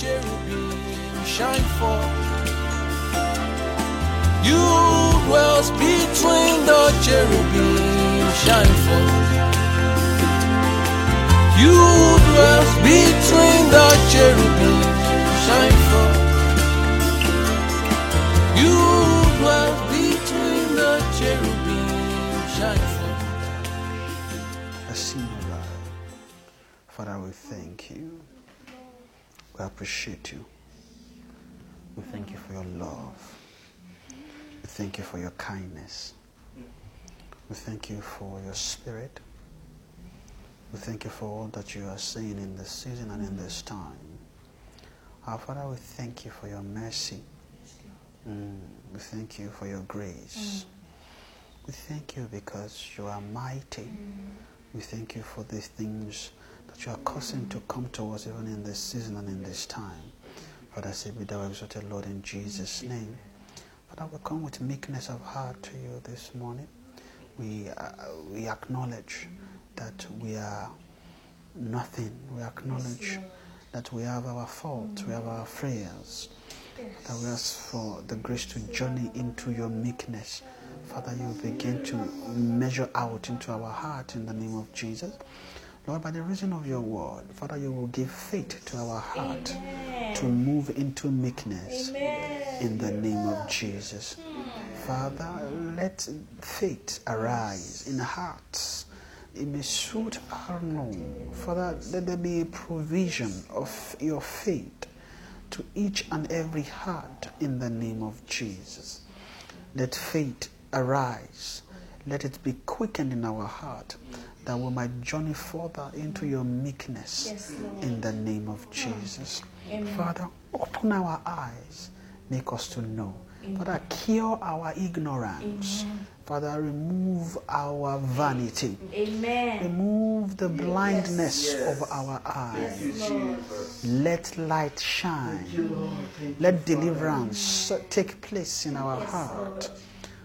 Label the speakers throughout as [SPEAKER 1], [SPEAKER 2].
[SPEAKER 1] cherubim shine forth. You dwells between the cherubim shine forth. You dwells between the cherubim shine forth. You dwells between the cherubim shine forth.
[SPEAKER 2] Light. Father, we thank you. We appreciate you. We thank you for your love. We thank you for your kindness. We thank you for your spirit. We thank you for all that you are saying in this season and in this time. Our Father, we thank you for your mercy. Mm, we thank you for your grace. We thank you because you are mighty. We thank you for these things that you are causing to come to us even in this season and in this time. Father, say, be thou exalted, Lord, in Jesus' name. Father, we come with meekness of heart to you this morning. We, uh, we acknowledge that we are nothing. We acknowledge that we have our faults, we have our frails. That we ask for the grace to journey into your meekness. Father, you begin to measure out into our heart in the name of Jesus. Lord, by the reason of your word, Father, you will give faith to our heart to move into meekness in the name of Jesus. Father, let faith arise in hearts. It may suit our known. Father, let there be a provision of your faith to each and every heart in the name of Jesus. Let faith arise. Let it be quickened in our heart that we might journey further into your meekness
[SPEAKER 3] Yes,
[SPEAKER 2] in the name of Jesus.
[SPEAKER 3] Amen.
[SPEAKER 2] Father, open our eyes, make us to know. Father, cure our ignorance. Father, remove our vanity.
[SPEAKER 3] Amen.
[SPEAKER 2] Remove the blindness of our eyes.
[SPEAKER 3] Lord.
[SPEAKER 2] Let light shine. Let deliverance take place in our heart.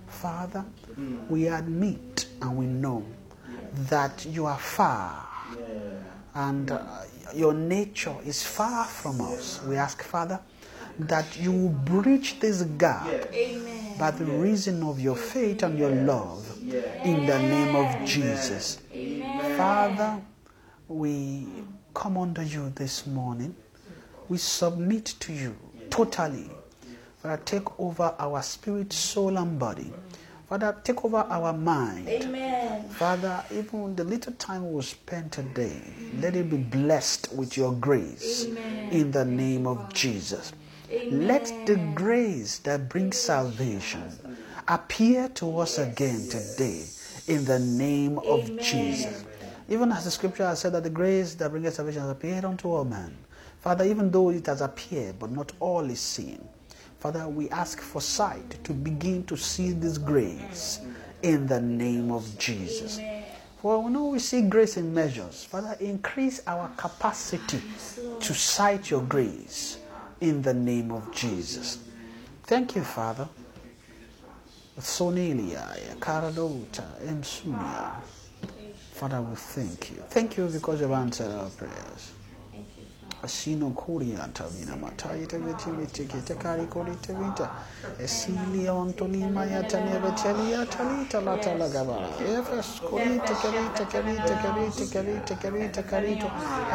[SPEAKER 2] Father, we admit and we know that you are far and uh, your nature is far from us. We ask, Father, that you will bridge this gap
[SPEAKER 3] Amen.
[SPEAKER 2] by the reason of your faith and your love in the name of Jesus. Father, we come under you this morning. We submit to you totally. Father, take over our spirit, soul, and body. Father, take over our mind.
[SPEAKER 3] Amen.
[SPEAKER 2] Father, even the little time we spend today, let it be blessed with your grace Amen. in the name of Jesus. Let the grace that brings salvation appear to us again today in the name of Jesus. Even as the scripture has said that the grace that brings salvation has appeared unto all men. Father, even though it has appeared, but not all is seen. Father, we ask for sight to begin to see this grace in the name of Jesus. For we know we see grace in measures. Father, increase our capacity to sight your grace in the name of Jesus. Thank you, Father. Sonilia, Karadota, Emsunia. Father, we thank you. Thank you because you've answered our prayers. ashino Korea tavina matai tevetimi tiki tekari kori tevita esili ontolima ya tanevetiali ya talita la talagavara efes kori tekari tekari tekari tekari tekari tekari to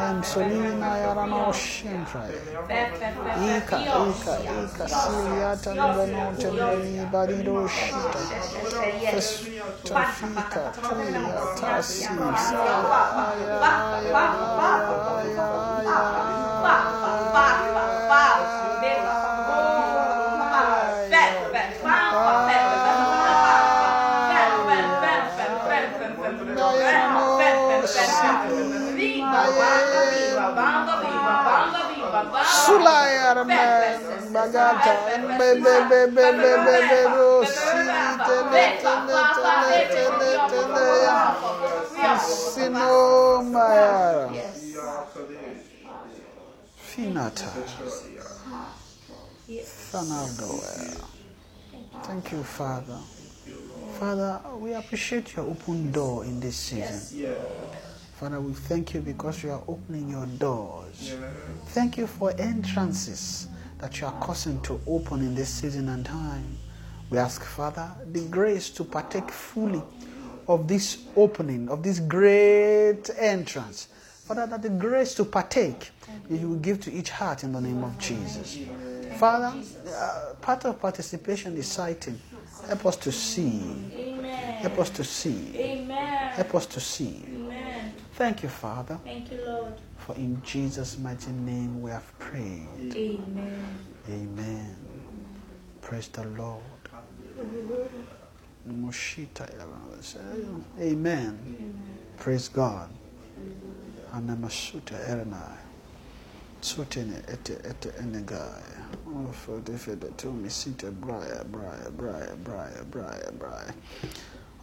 [SPEAKER 2] em solini na yarano shimrai ika ika ika silia tanveno tenveni barido shita festafika tuya tasi saya aya aya aya aya Sino maya finata Sanardoa. Thank you, Father. Father, we appreciate your open door in this season. Father, we thank you because you are opening your doors. Thank you for entrances that you are causing to open in this season and time. We ask, Father, the grace to partake fully of this opening, of this great entrance. Father, that the grace to partake you will give to each heart in the name of Jesus. Father, uh, part of participation is sighting. Help us to see. Help us to see. Help us to see. Thank you, Father,
[SPEAKER 3] Thank you, Lord.
[SPEAKER 2] for in Jesus' mighty name we have prayed.
[SPEAKER 3] Amen.
[SPEAKER 2] Amen. Praise the Lord. Moshita Amen. Praise God. Anamasuta Erenai. Sutene ete ete enegai. Oh, for the fede to me sita briar, briar, briar, briar, briar, briar.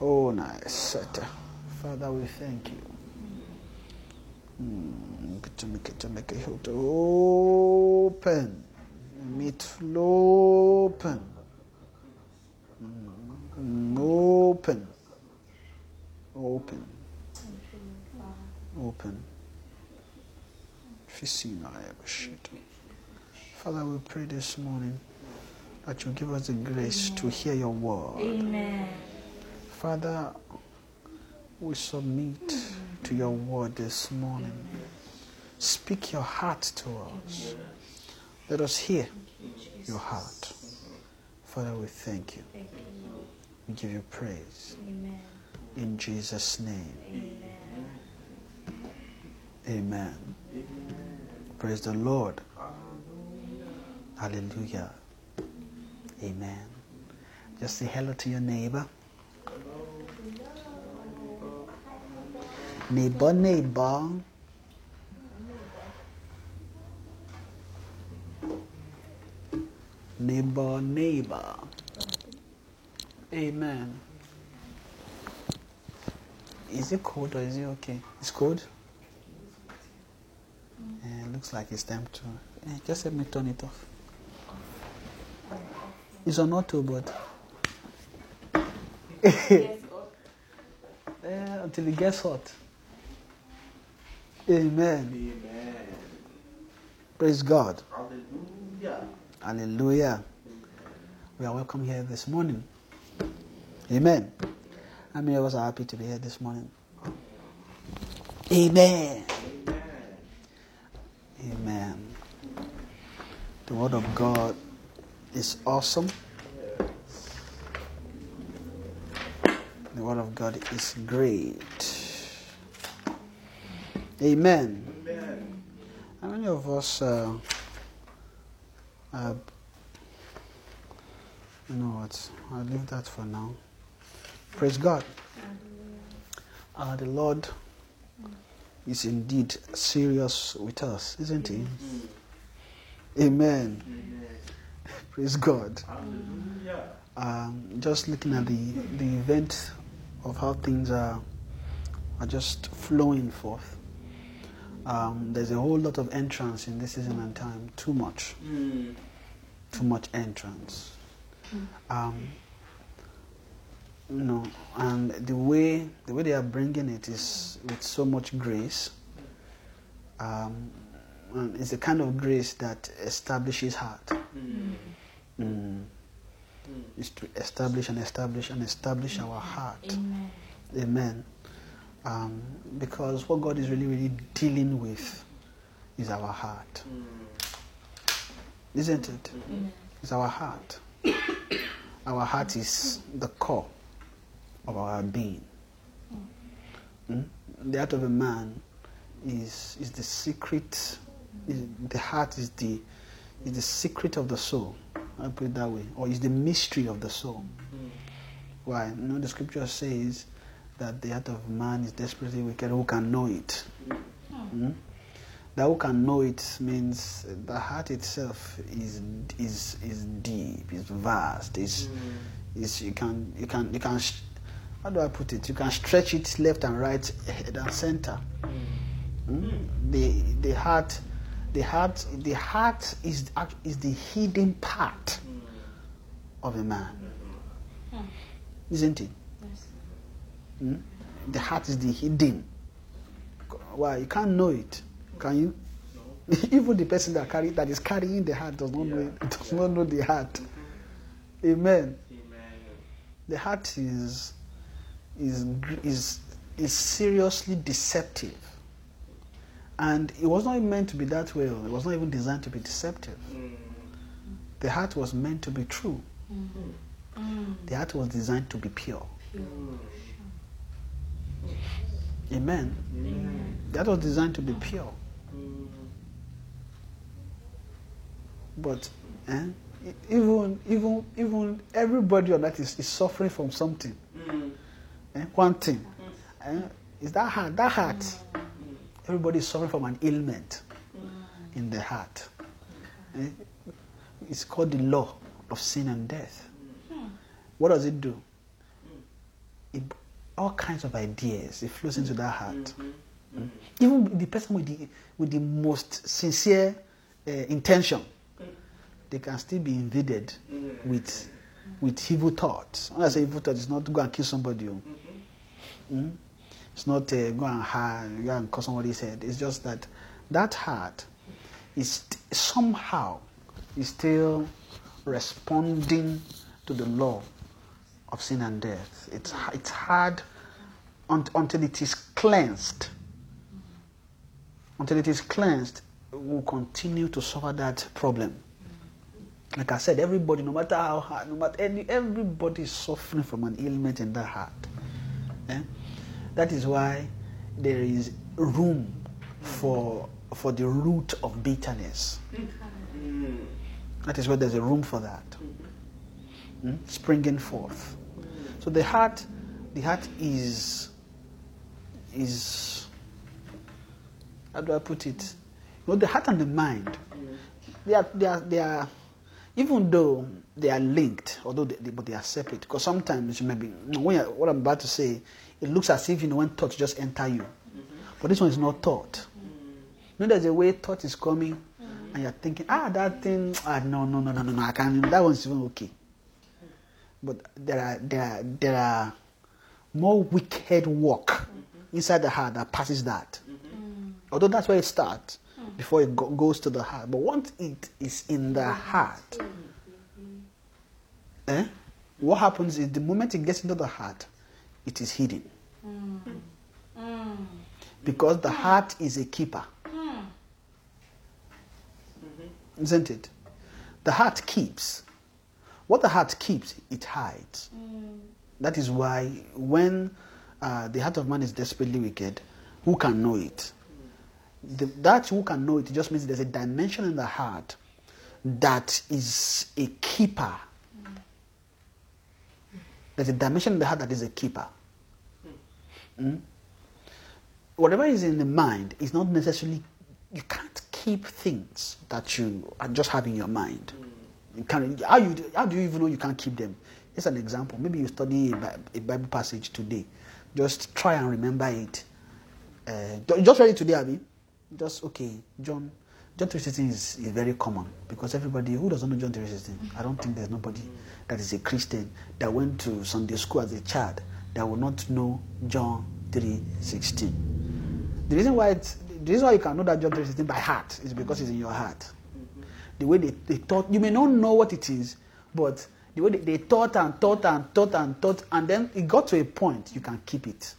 [SPEAKER 2] Oh, nice. Father, we thank you. Mm, open. Meet open. Mm, open. Open. Open. Father, we pray this morning that you give us the grace to hear your word.
[SPEAKER 3] Amen.
[SPEAKER 2] Father, we submit to your word this morning. Speak your heart to us. Let us hear your heart. Father, we thank you.
[SPEAKER 3] Thank you,
[SPEAKER 2] We give you praise.
[SPEAKER 3] Amen.
[SPEAKER 2] In Jesus' name,
[SPEAKER 3] Amen.
[SPEAKER 2] amen. Praise the Lord. Hallelujah. Amen. Just say hello to your neighbor. Neighbor, neighbor. Neighbor, neighbor. Amen. Is it cold or is it okay? It's cold? Looks like it's time to. eh, just let me turn it off. It's on auto, but. Yeah, until it gets hot. Amen. Amen. Praise God.
[SPEAKER 4] Hallelujah.
[SPEAKER 2] Hallelujah. We are welcome here this morning. Amen. How many of us are happy to be here this morning? Amen. The Word of God is awesome. The Word of God is great. Amen.
[SPEAKER 4] Amen.
[SPEAKER 2] How many of us, uh, uh, you know what? I'll leave that for now. Praise God. Uh, the Lord is indeed serious with us, isn't He? Amen.
[SPEAKER 4] Amen.
[SPEAKER 2] Praise God. Um, just looking at the, the event of how things are, are just flowing forth. Um, there's a whole lot of entrance in this season and time. Too much.
[SPEAKER 4] Mm.
[SPEAKER 2] too much entrance. Um, you know, and the way the way they are bringing it is with so much grace. Um, and it's a kind of grace that establishes heart.
[SPEAKER 4] Mm.
[SPEAKER 2] Mm.
[SPEAKER 4] Mm.
[SPEAKER 2] Is to establish and establish and establish our heart.
[SPEAKER 3] Amen.
[SPEAKER 2] Amen. Um, because what God is really, really dealing with is our heart,
[SPEAKER 4] Mm.
[SPEAKER 2] isn't it?
[SPEAKER 3] Amen.
[SPEAKER 2] It's our heart. our heart is the core of our being. Mm? The heart of a man is, is the secret, the heart is the, is the secret of the soul. I'll put it that way. Or is the mystery of the soul.
[SPEAKER 4] Mm.
[SPEAKER 2] Why? You know, the scripture says that the heart of man is desperately wicked. Who can know it? Mm? That who can know it means the heart itself is is is deep, is vast, is is you can you can you can sh- how do I put it? You can stretch it left and right, head and center. Mm? The the heart, the heart, the heart is is the hidden part of a man, isn't it?
[SPEAKER 3] Yes.
[SPEAKER 2] Mm? The heart is the hidden Why? You can't know it. Can you?
[SPEAKER 4] No.
[SPEAKER 2] Even the person that carry that is carrying the heart does not know it, does not know the heart. Amen.
[SPEAKER 4] Amen.
[SPEAKER 2] The heart is is is is seriously deceptive. And it was not meant to be that way. It was not even designed to be deceptive.
[SPEAKER 4] Mm.
[SPEAKER 2] The heart was meant to be true. The heart was designed to be pure.
[SPEAKER 4] Mm.
[SPEAKER 2] Amen.
[SPEAKER 4] Amen.
[SPEAKER 2] The heart was designed to be pure.
[SPEAKER 4] Mm.
[SPEAKER 2] But eh, even even even everybody on that is, is suffering from something.
[SPEAKER 4] Mm.
[SPEAKER 2] Eh, one thing. Eh, is that heart. That heart. Everybody is suffering from an ailment in the heart. Eh, It's called the law of sin and death. What does it do? It, all kinds of ideas. It flows into that heart.
[SPEAKER 4] Mm.
[SPEAKER 2] Even the person with the with the most sincere uh, intention, they can still be invaded with with evil thoughts. When I say evil thoughts, it's not to go and kill somebody. oh. Mm? It's not uh, go and go and cut somebody's head. It's just that that heart is somehow is still responding to the law of sin and death. It's it's hard un- until it is cleansed. Until it is cleansed, we'll continue to suffer that problem. Like I said, everybody, no matter how hard, no matter any, everybody is suffering from an ailment in their heart. Eh? That is why there is room for for the root of bitterness.
[SPEAKER 4] Mm.
[SPEAKER 2] That is where there's a room for that, Hmm? springing forth. So the heart, the heart is is how do I put it? You know, the heart and the mind, they are they are they are even though they are linked, although they, they- but they are separate. Because sometimes maybe when what I'm about to say, it looks as if you know when thoughts just enter you, but this one is not thought. You know, there's a way thought is coming, and you're thinking, ah, that thing, ah, no, no, no, no, no, no, I can't. That one's even okay. But there are there are there are more wicked work inside the heart that passes that. Although that's where it starts before it go- goes to the heart. But once it is in the heart, eh, what happens is the moment it gets into the heart, it is hidden. Mm. Because the heart is a keeper. Mm-hmm. Isn't it? The heart keeps. What the heart keeps, it hides. Mm. That is why when uh, the heart of man is desperately wicked, who can know it? Mm. The, that who can know it just means there's a dimension in the heart that is a keeper. There's a dimension in the heart that is a keeper. Mm? Whatever is in the mind is not necessarily, you can't keep things that you are just have in your mind. You can how you how do you even know you can't keep them? Here's an example. Maybe you study a Bible passage today. Just try and remember it. Uh, just read it today, Abby. Just okay, John. John three sixteen is, is very common because everybody who doesn't know John three sixteen, I don't think there's nobody that is a Christian that went to Sunday school as a child that will not know John three sixteen. The reason why it's, the reason why you can know that John three sixteen by heart is because it's in your heart. The way they, they thought, you may not know what it is, but the way they, they thought and thought and thought and thought, and then it got to a point you can keep it.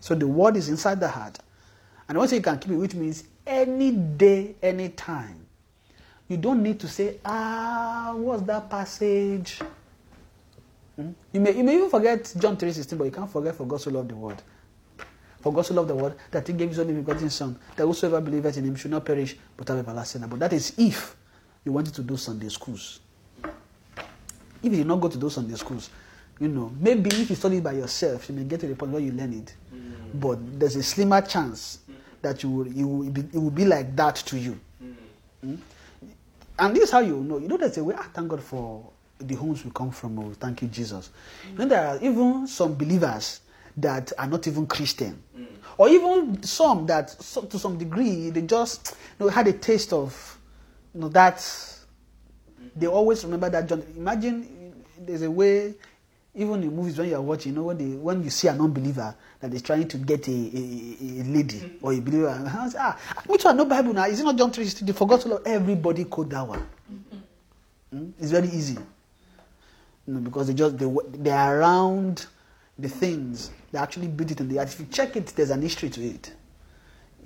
[SPEAKER 2] So the word is inside the heart. And once you can keep it, which means any day, any time. You don't need to say, ah, what's that passage? Hmm? You, may, you may even forget John 3.16, but you can't forget for God so loved the world. For God so loved the world that he gave his only begotten son, that whosoever believeth in him should not perish, but have everlasting life. But that is if you wanted to do Sunday schools. If you did not go to those Sunday schools, you know, maybe if you study by yourself, you may get to the point where you learn it. But there's a slimmer chance that you will, you will be, it will be like that to you. Mm? And this is how you know. You know, there's a way. I thank God for the homes we come from. Oh, thank you, Jesus. Know, there are even some believers that are not even Christian, or even some that, so, to some degree, they just you know had a taste of, you know, that. They always remember that John. Imagine there's a way even in movies when you are watching, you know, when they when you see an unbeliever that is trying to get a, a, a lady or a believer, and I say, ah, too, I know Bible now. Is it not John three? They forgot to love everybody code that one. Mm? It's very easy. You know, because they just they they are around the things. They actually build it in the If you check it, there's an history to it.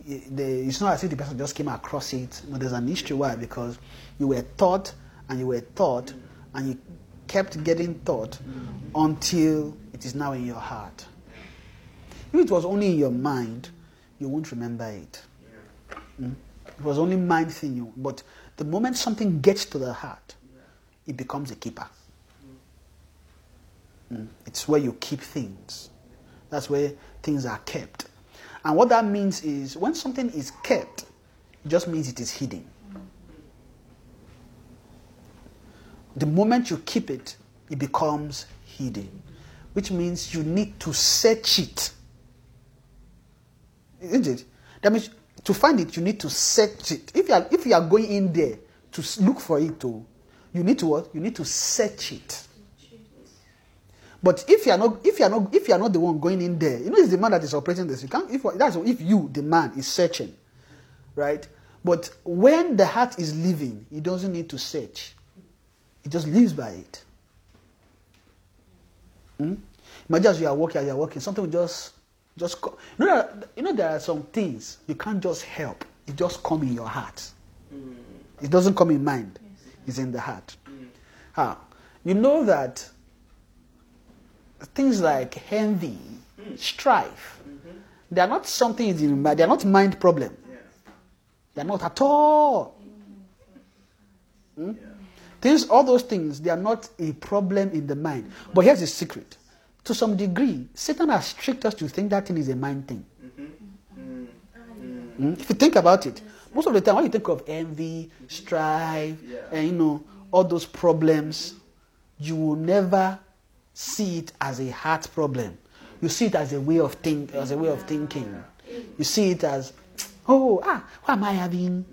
[SPEAKER 2] It- It's not as if the person just came across it. No, there's an history. Why? Because you were taught and you were taught and you kept getting taught until it is now in your heart. If it was only in your mind, you won't remember it. Mm? It was only mind thing. You, but the moment something gets to the heart, it becomes a keeper. It's where you keep things. That's where things are kept. And what that means is when something is kept, it just means it is hidden. The moment you keep it, it becomes hidden, which means you need to search it. Isn't it? That means to find it, you need to search it. If you are, if you are going in there to look for it, too, you need to what? You need to search it. But if you are not, if you are not, if you are not the one going in there, you know, it's the man that is operating this. You can't. If that's if you, the man, is searching, right? But when the heart is living, he doesn't need to search. He just lives by it. Hmm? Imagine as you are walking, as you are walking, something will just, just you know, you know, there are some things you can't just help. It just come in your heart. Mm. It doesn't come in mind. It's in the heart. How? You know that things like envy, strife, they are not something in. They are not mind problem. They are not at all. Hmm? Things, all those things, they are not a problem in the mind. But here's the secret. To some degree, Satan has tricked us to think that thing is a mind thing. Hmm? If you think about it, most of the time when you think of envy, strife, and you know all those problems, you will never see it as a heart problem. You see it as a way of think, as a way of thinking. You see it as, oh, ah, why am I having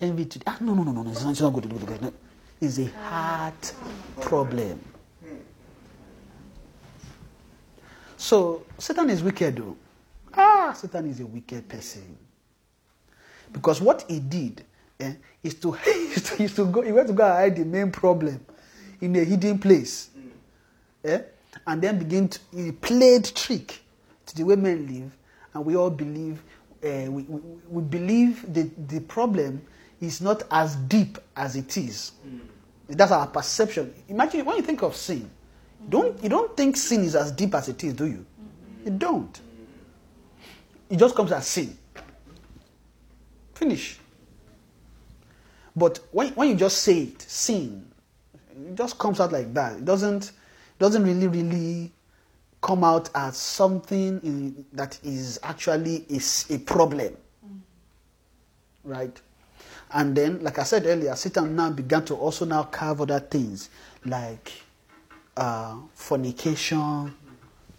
[SPEAKER 2] envy today? Ah, no, no, no, no, no, it's not, it's not good. good, good. It's a heart problem. So Satan is wicked, though. Ah, Satan is a wicked person. Because what he did eh, is, to, is, to, is to go, he went to go and hide the main problem in a hidden place. Eh? And then begin to, he played trick to the way men live, and we all believe, uh, we, we, we believe the, the problem is not as deep as it is. That's our perception. Imagine when you think of sin, you don't, you don't think sin is as deep as it is, do you? You don't. It just comes as sin. Finish. But when, when you just say it, sin, it just comes out like that. It doesn't, doesn't really, really come out as something in, that is actually is a problem. Right? And then, like I said earlier, Satan now began to also now carve other things like uh, fornication.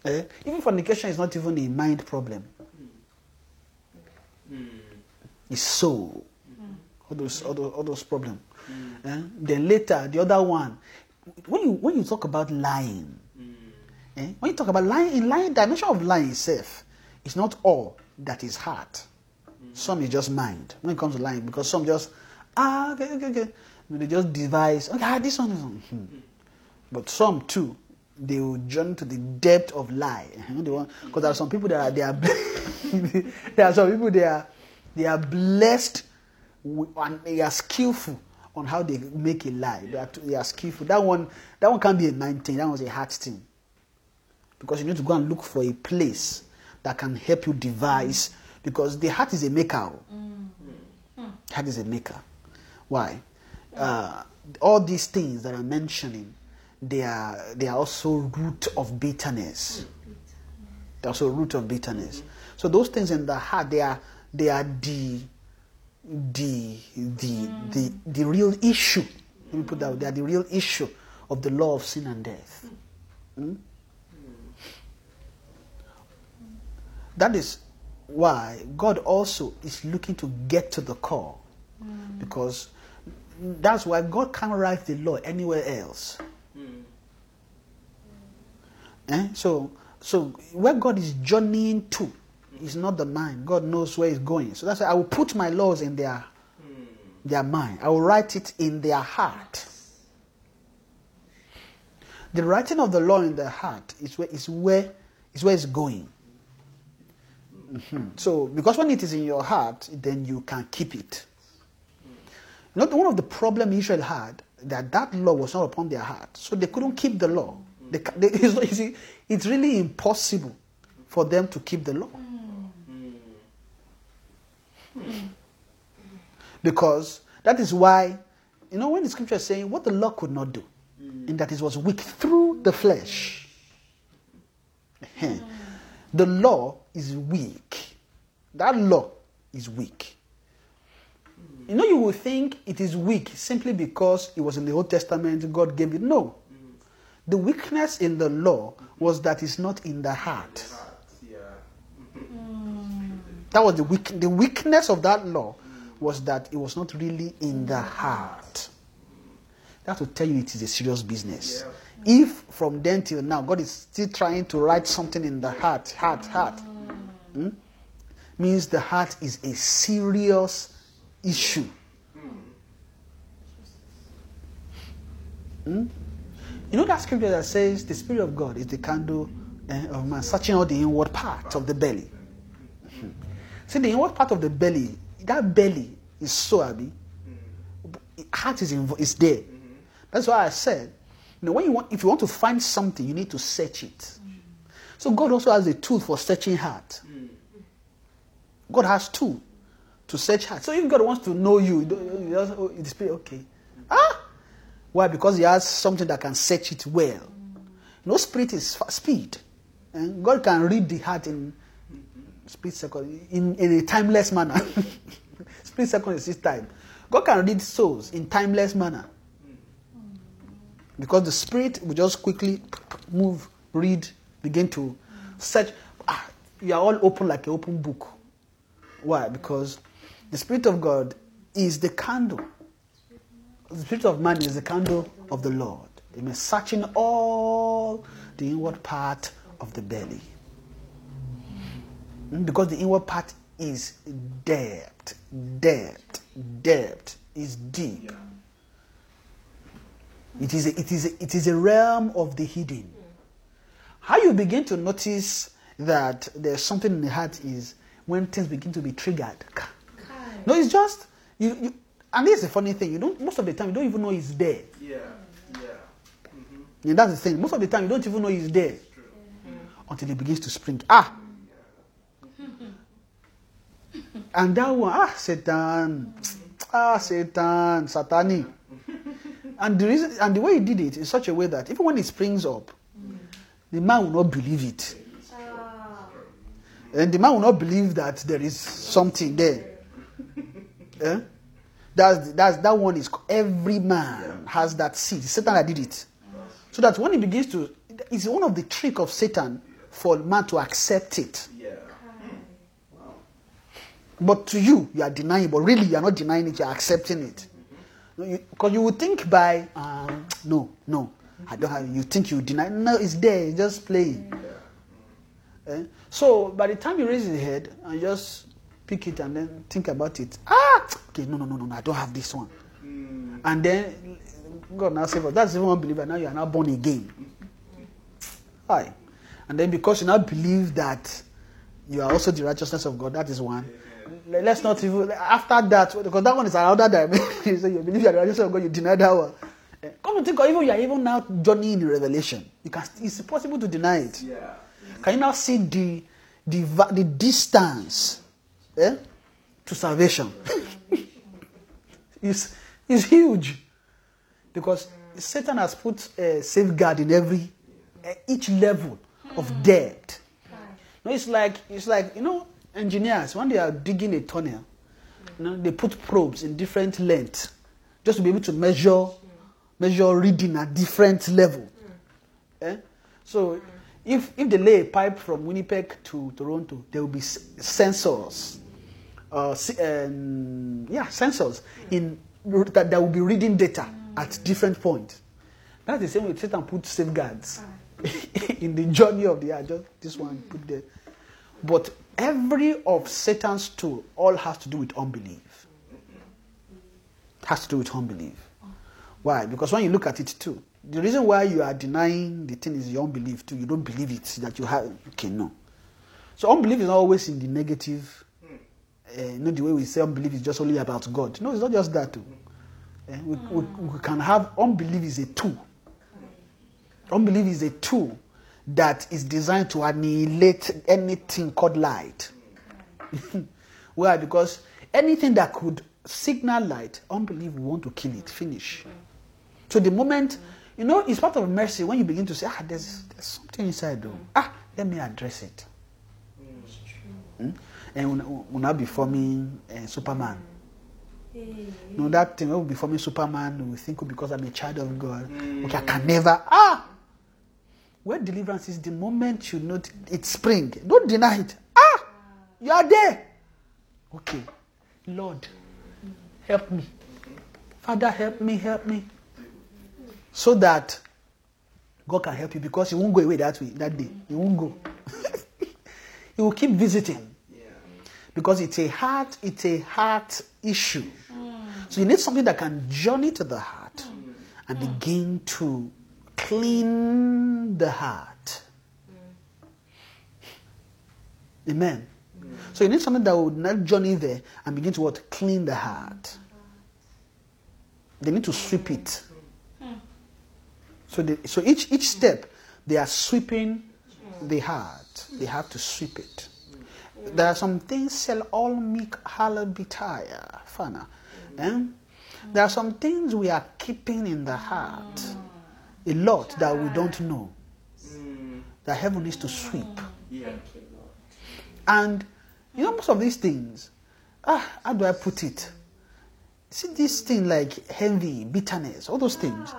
[SPEAKER 2] Eh? Even fornication is not even a mind problem. It's soul. All those, all those, all those problems. Eh? Then later, the other one, when you when you talk about lying, eh? when you talk about lying, in lying, dimension of lying itself, it's not all that is heart. Some is just mind when it comes to lying, because some just ah okay okay okay, they just devise okay ah, this one is hmm. but some too they will journey to the depth of lie. Because there are some people that are they are there are some people they are they are blessed with, and they are skillful on how they make a lie. They are, they are skillful. That one that one can't be a mind thing. That one's a heart thing. Because you need to go and look for a place that can help you devise. Because the heart is a maker. Oh. Mm. Hmm. Heart is a maker. Why? Uh, all these things that I'm mentioning, they are they are also root of bitterness. Hmm. They're also root of bitterness. So those things in the heart, they are they are the the the the, the real issue. Let me put that. They are the real issue of the law of sin and death. Hmm? That is why God also is looking to get to the core. Because that's why God can't write the law anywhere else. Eh? So, so where God is journeying to is not the mind. God knows where it's going. So that's why I will put my laws in their their mind. I will write it in their heart. The writing of the law in their heart is where is where is where it's going. Mhm. So because when it is in your heart, then you can keep it. You know, one of the problem Israel had that that law was not upon their heart, so they couldn't keep the law. They, they, it's, it's really impossible for them to keep the law because that is why, you know, when the scripture is saying what the law could not do, in that it was weak through the flesh. The law is weak. That law is weak. You know, you will think it is weak simply because it was in the Old Testament, God gave it. No. The weakness in the law was that it's not in the heart. That was the weak. The weakness of that law was that it was not really in the heart. That will tell you it is a serious business. If from then till now God is still trying to write something in the heart, heart, heart, hmm, means the heart is a serious issue. Hmm? You know that scripture that says the Spirit of God is the candle eh, of man, searching out the inward part of the belly. See, the inward part of the belly, that belly is so happy. Heart is, invo- is there. That's why I said, you know, when you want, if you want to find something, you need to search it. So God also has a tool for searching heart. God has tool to search heart. So if God wants to know you, you just, oh, spirit, okay. Ah, why? Because He has something that can search it well. No spirit is fa- speed, and God can read the heart in split second in, in a timeless manner. split second is his time. God can read souls in timeless manner. Because the spirit will just quickly move, read, begin to search. Ah, you are all open like an open book. Why? Because the spirit of God is the candle. The spirit of man is the candle of the Lord. Amen. Searching all the inward part of the belly. Because the inward part is depth, depth, depth is deep. It is, a, it, is a, it is a realm of the hidden. How you begin to notice that there's something in the heart is when things begin to be triggered. No, it's just you. you and this is the funny thing. You don't. Most of the time, you don't even know it's there.
[SPEAKER 4] Yeah. Yeah.
[SPEAKER 2] And that's the thing. Most of the time, you don't even know it's there until it begins to spring. Ah. And that one, ah, Satan, ah, Satan, Satani. And the reason, and the way he did it in such a way that even when it springs up, the man will not believe it. And the man will not believe that there is something there. Eh? That's, that's, that one is, every man has that seed. Satan that did it. So that when he begins to, it's one of the trick of Satan for man to accept it.
[SPEAKER 4] Yeah.
[SPEAKER 2] But to you, you are denying, but really you are not denying it, you are accepting it. Because you would think by, um, no, no, I don't have, you think you deny, no, it's there, it's just playing. Eh? So by the time you raise your head and just pick it and then think about it, ah, okay, no, no, no, no, no I don't have this one. And then God now save us. That's even unbeliever. Now you are now born again. Why? And then because you now believe that you are also the righteousness of God, that is one. Le- Let's not even after that because that one is another dimension. so you believe you are the righteousness of God, you deny that one. Come to think of even you are even now journeying in revelation. You can it's possible to deny it.
[SPEAKER 4] Yeah.
[SPEAKER 2] Can you now see the the, the distance eh, to salvation? it's, it's huge because Satan has put a safeguard in every eh, each level of depth. No, it's like it's like you know engineers when they are digging a tunnel, you know, they put probes in different lengths just to be able to measure measure reading at different level. Eh? So if if they lay a pipe from Winnipeg to Toronto, there will be sensors. Uh, um, yeah, sensors in that, that will be reading data at different points. That's the same way Satan put safeguards in the journey of the earth. Just this one put there. But every of Satan's tool all has to do with unbelief. It Has to do with unbelief. Why? Because when you look at it too, the reason why you are denying the thing is your unbelief too. You don't believe it that you have. Okay, no. So unbelief is not always in the negative. Uh, you know the way we say unbelief is just only about God. No, it's not just that too. Eh, we, we, we can have unbelief is a tool. Unbelief is a tool that is designed to annihilate anything called light. Why? Because anything that could signal light, unbelief will want to kill it, finish. So the moment, you know, it's part of mercy when you begin to say, ah, there's, there's something inside though. Ah, let me address it. Hmm? And not be forming uh, Superman. You know, that thing will be forming Superman, we think because I'm a child of God. Okay, I can never. Ah! Where deliverance is the moment you know it's spring. Don't deny it. Ah! You are there. Okay. Lord, help me. Father, help me, help me. So that God can help you because you won't go away that way, that day. You won't go. you will keep visiting. Because it's a heart, it's a heart issue. So you need something that can journey to the heart and begin to clean the heart. Amen. So you need something that would not journey there and begin to what? Clean the heart. They need to sweep it. So, they, so each, each step, they are sweeping the heart. They have to sweep it. There are some things sell all meek halabitaya, fana. There are some things we are keeping in the heart. A lot that we don't know. That heaven needs to sweep. And you know, most of these things, ah, how do I put it? See this thing like envy, bitterness, all those things,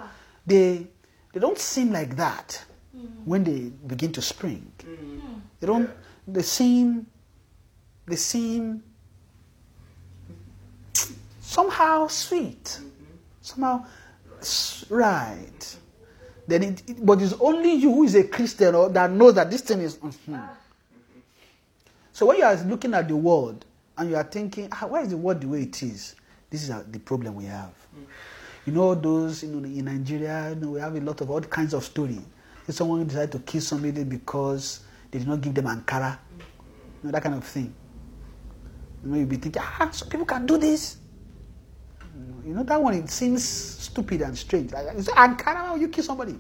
[SPEAKER 2] they they don't seem like that when they begin to spring. They don't they seem they seem somehow sweet. Somehow right. Then it, it- but it's only you who is a Christian or that knows that this thing is mhm. So when you are looking at the world and you are thinking, ah, why is the world the way it is? This is uh, the problem we have. You know those you know, in Nigeria, you know, we have a lot of all kinds of story. If someone decided to kill somebody because they did not give them Ankara, you know, that kind of thing. You know, you'll be thinking, ah, some people can do this. You know, that one, it seems stupid and strange. Like, you say, Ankara, you kill somebody?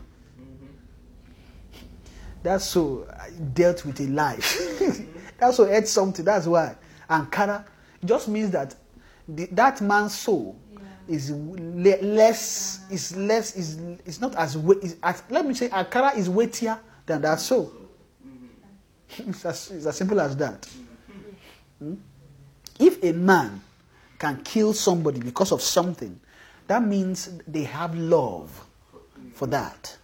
[SPEAKER 2] That's so I dealt with a life. That's so ate something. That's why Ankara just means that the, that man's soul is le- less is less is is not as, is as let me say Ankara is weightier than that soul. it's, as, it's as simple as that. Hmm? If a man can kill somebody because of something, that means they have love for that.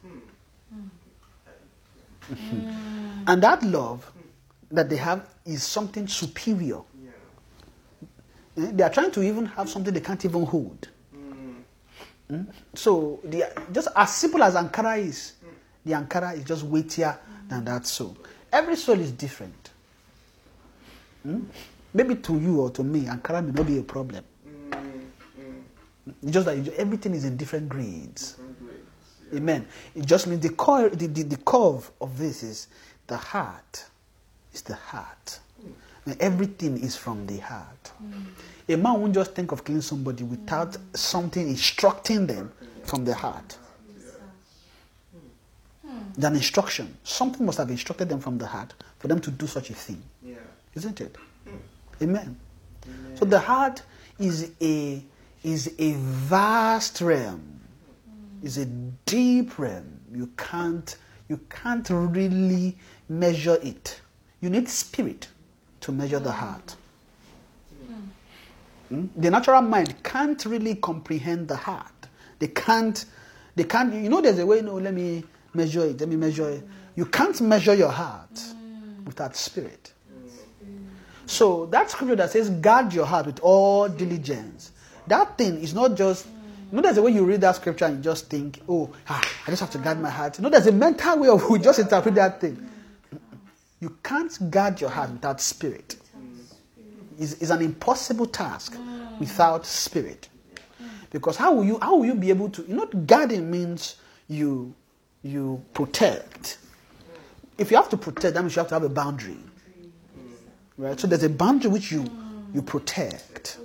[SPEAKER 2] And that love that they have is something superior. Eh, They are trying to even have something they can't even hold. Mm? So, the, just as simple as Ankara is, the Ankara is just weightier than that soul. Every soul is different. Mm? Maybe to you or to me, Ankara may not be a problem. It's just that you- everything is in different grades. Amen. It just means the core, the, the, the curve of this is the heart. It's the heart. And everything is from the heart. A man won't just think of killing somebody without something instructing them from the heart. It's an instruction. Something must have instructed them from the heart for them to do such a thing.
[SPEAKER 4] Yeah.
[SPEAKER 2] Isn't it? Amen. So the heart is a is a vast realm. Is a deep realm. You can't you can't really measure it. You need spirit to measure the heart. Mm? The natural mind can't really comprehend the heart. They can't they can't you know there's a way, no, let me measure it, let me measure it. You can't measure your heart without spirit. So that scripture that says, guard your heart with all diligence, that thing is not just You know, there's a way you read that scripture and you just think, oh, ah, I just have to guard my heart. Know, there's a mental way of we just interpret that thing. You can't guard your heart without spirit. It's, it's an impossible task without spirit. Because how will you how will you be able to you know guarding means you you protect. If you have to protect, that means you have to have a boundary. Right? So there's a boundary which you you protect.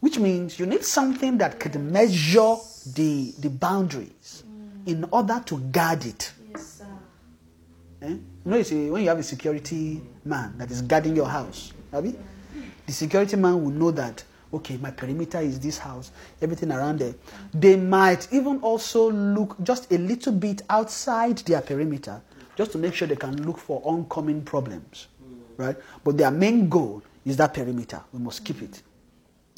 [SPEAKER 2] Which means you need something that could measure the the boundaries in order to guard it.
[SPEAKER 3] Yes.
[SPEAKER 2] Eh? You know, you see, when you have a security man that is guarding your house, the security man will know that, okay, my perimeter is this house, everything around there. They might even also look just a little bit outside their perimeter, just to make sure they can look for oncoming problems, right? But their main goal is that perimeter. We must keep it.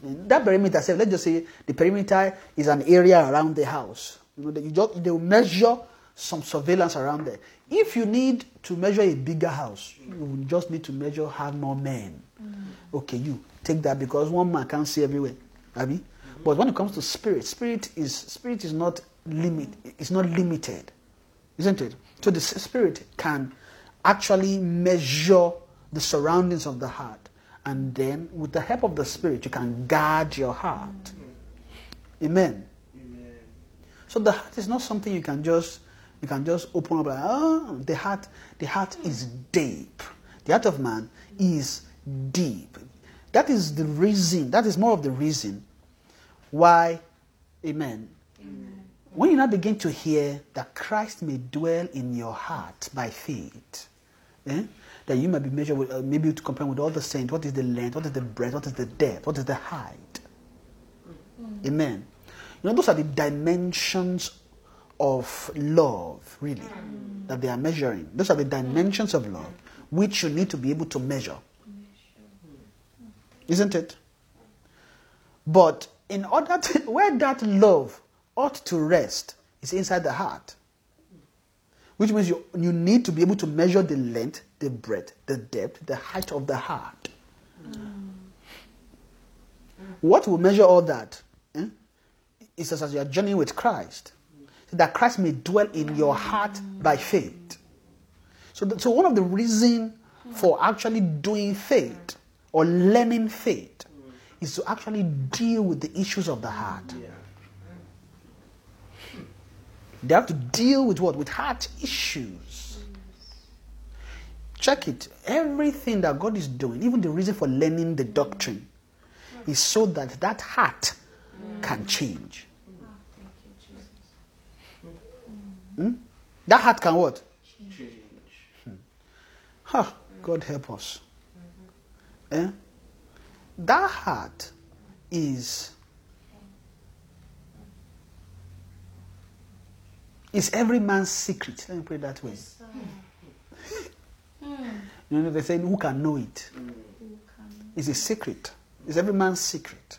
[SPEAKER 2] And that perimeter, say, let's just say the perimeter is an area around the house. You know, that you just they will measure some surveillance around there. If you need to measure a bigger house, you will just need to measure have more men. Okay, you take that because one man can't see everywhere. Abi? But when it comes to spirit, spirit is spirit is not limit. It's not limited, isn't it? So the spirit can actually measure the surroundings of the heart, and then with the help of the spirit, you can guard your heart. Amen.
[SPEAKER 4] Amen.
[SPEAKER 2] So the heart is not something you can just you can just open up like oh the heart the heart is deep. The heart of man is deep. That is the reason, that is more of the reason why amen. When you now begin to hear that Christ may dwell in your heart by faith, eh, that you might be measured with, uh, maybe to compare with all the saints. What is the length? What is the breadth? What is the depth? What is the height? Mm-hmm. Amen. You know, those are the dimensions of love, really, mm. that they are measuring. Those are the dimensions of love which you need to be able to measure. Mm-hmm. Isn't it? But in order to, where that love ought to rest is inside the heart. Which means you, you need to be able to measure the length, the breadth, the depth, the height of the heart. What will measure all that? eh, Is as you are journeying with Christ. That Christ may dwell in your heart by faith. So, so one of the reasons for actually doing faith or learning faith is to actually deal with the issues of the heart.
[SPEAKER 4] Yeah.
[SPEAKER 2] They have to deal with what? With heart issues. Check it. Everything that God is doing, even the reason for learning the doctrine, is so that that heart can change. Hmm? That heart can what?
[SPEAKER 4] Change.
[SPEAKER 2] Huh, God help us. Eh? That heart is is every man's secret. Let me put it that way. Mm. You know, they say, who can know it? Mm. It's a secret. It's every man's secret.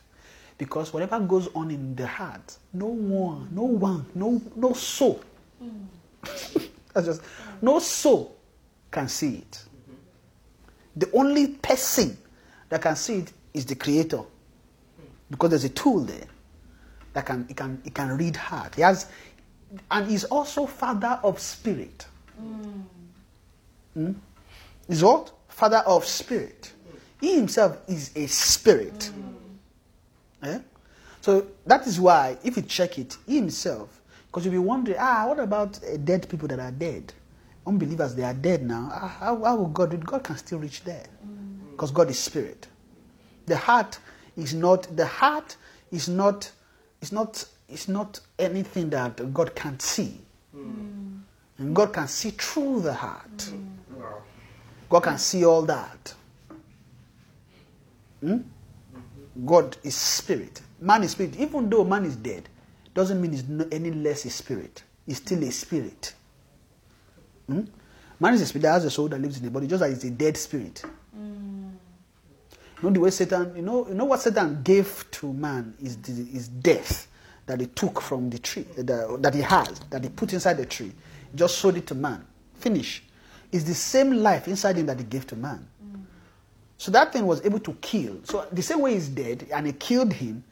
[SPEAKER 2] Because whatever goes on in the heart, no one, no one, no, no soul. Mm. That's just no soul can see it. Mm-hmm. The only person that can see it is the creator. Because there's a tool there that can it can it can read heart. He has and he's also father of spirit. Hmm? He's what? Father of spirit. He himself is a spirit. Eh? So that is why, if you check it, he himself, because you'll be wondering, ah, what about uh, dead people that are dead? Unbelievers, they are dead now. Ah, how, how will God? God can still reach there, because God is spirit. The heart is not. The heart is not. Is not. Is not anything that God can't see, and God can see through the heart.
[SPEAKER 4] Wow.
[SPEAKER 2] God can see all that. Hmm? God is spirit. Man is spirit. Even though man is dead, doesn't mean he's no, any less a spirit. He's still a spirit. Hmm? Man is a spirit that has a soul that lives in the body, just like it's a dead spirit. You know the way Satan, you know, you know what Satan gave to man is the, is death that he took from the tree, that, that he has, that he put inside the tree. Just sold it to man. Finish. It's the same life inside him that he gave to man. So that thing was able to kill. So the same way he's dead and it killed him,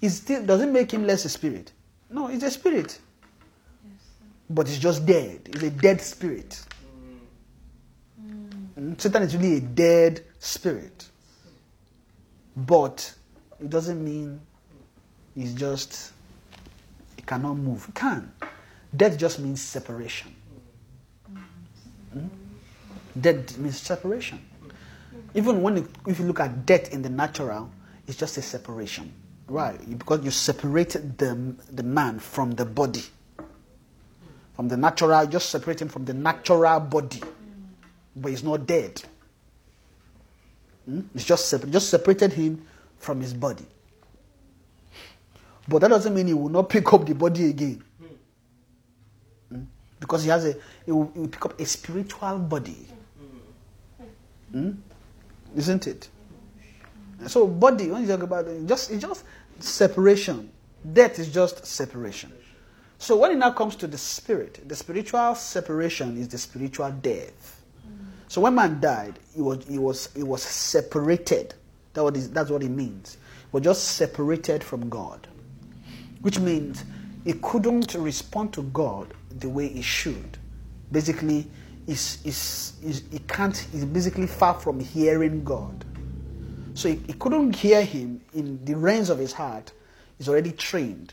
[SPEAKER 2] it still doesn't make him less a spirit. No, it's a spirit. But it's just dead. It's a dead spirit. Mm, Satan is really a dead spirit. But it doesn't mean it's just it cannot move. It can. Death just means separation. Death means separation. Even when you, if you look at death in the natural, it's just a separation, right? Because you separated the the man from the body, from the natural. Just separate him from the natural body, but he's not dead. Mm? It's just just separated him from his body. But that doesn't mean he will not pick up the body again. Mm? Because he has a, he will, he will pick up a spiritual body. Mm? Isn't it? So body, when you talk about it, just it's just separation. Death is just separation. So when it now comes to the spirit, the spiritual separation is the spiritual death. So when man died, he was he was he was separated. That what is, that's what it means. He was just separated from God, which means he couldn't respond to God the way he should. Basically, is is is he can't. He's basically far from hearing God. So he, he couldn't hear him in the reins of his heart. He's already trained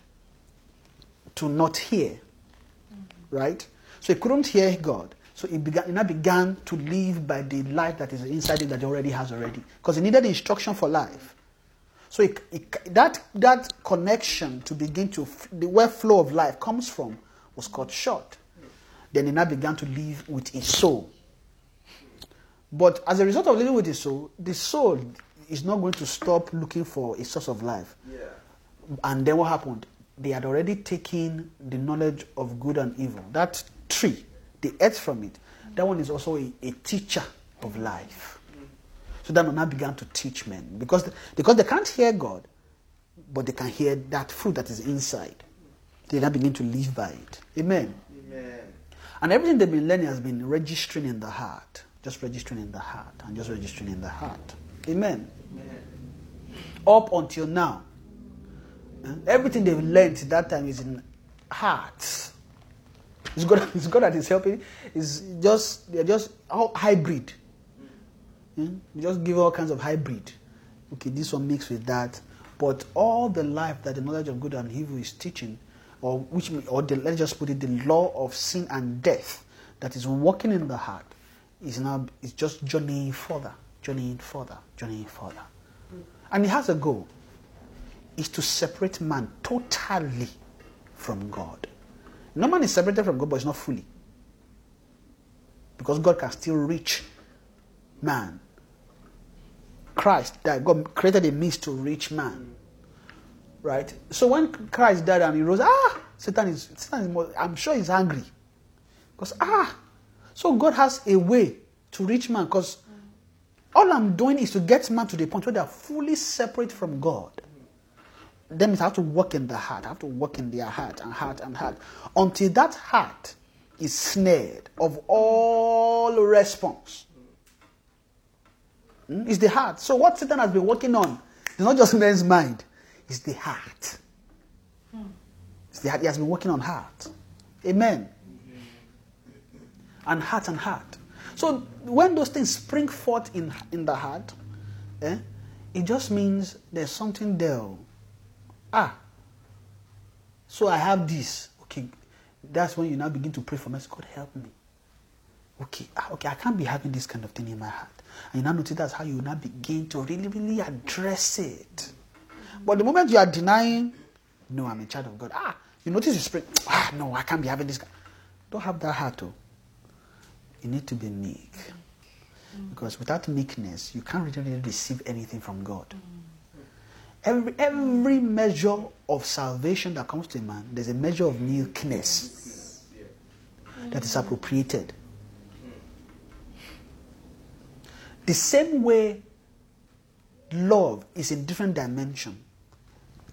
[SPEAKER 2] to not hear. Right? So he couldn't hear God. So he began he now began to live by the life that is inside him that he already has already. Because he needed instruction for life. So he, he, that that connection to begin to the where flow of life comes from was cut short. Then he now began to live with his soul. But as a result of living with his soul, the soul is not going to stop looking for a source of life.
[SPEAKER 4] Yeah.
[SPEAKER 2] And then what happened? They had already taken the knowledge of good and evil. That tree, they ate from it. That one is also a, a teacher of life. So that one now began to teach men. Because, because they can't hear God, but they can hear that fruit that is inside. They now begin to live by it. Amen.
[SPEAKER 4] Amen.
[SPEAKER 2] And everything they've been learning has been registering in the heart. Just registering in the heart and just registering in the heart. Amen.
[SPEAKER 4] Amen.
[SPEAKER 2] Up until now. eh, Everything they've learned that time is in hearts. It's God, it's God that is helping. It's just they're just all hybrid. Eh, You just give all kinds of hybrid. Okay, this one mixed with that. But all the life that the knowledge of good and evil is teaching, or which or the, let's just put it, the law of sin and death that is working in the heart, is now is just journeying further, journeying further, journeying further. And it has a goal. Is to separate man totally from God. No man is separated from God, but it's not fully. Because God can still reach man. Christ that God created a means to reach man. Right? So when Christ died and he rose, ah, Satan is, Satan is more, I'm sure he's angry. Because, ah, so God has a way to reach man. Because all I'm doing is to get man to the point where they are fully separate from God. Then it have to work in the heart, have to work in their heart and heart and heart. Until that heart is snared of all response. Hmm? It's the heart. So what Satan has been working on is not just man's mind, it's the heart. It's the heart. He has been working on heart. Amen. And heart and heart. So when those things spring forth in, in the heart, eh, it just means there's something there. Ah, so I have this. Okay, that's when you now begin to pray for mercy. God help me. Okay, ah, okay, I can't be having this kind of thing in my heart. And you now notice that's how you now begin to really, really address it. But the moment you are denying, no, I'm a child of God. Ah, you notice you spring. Ah, no, I can't be having this. kind-" Don't have that heart, oh. You need to be meek. Because without meekness, you can't really, really receive anything from God. Every, every measure of salvation that comes to a man, there's a measure of meekness that is appropriated. The same way love is in different dimension,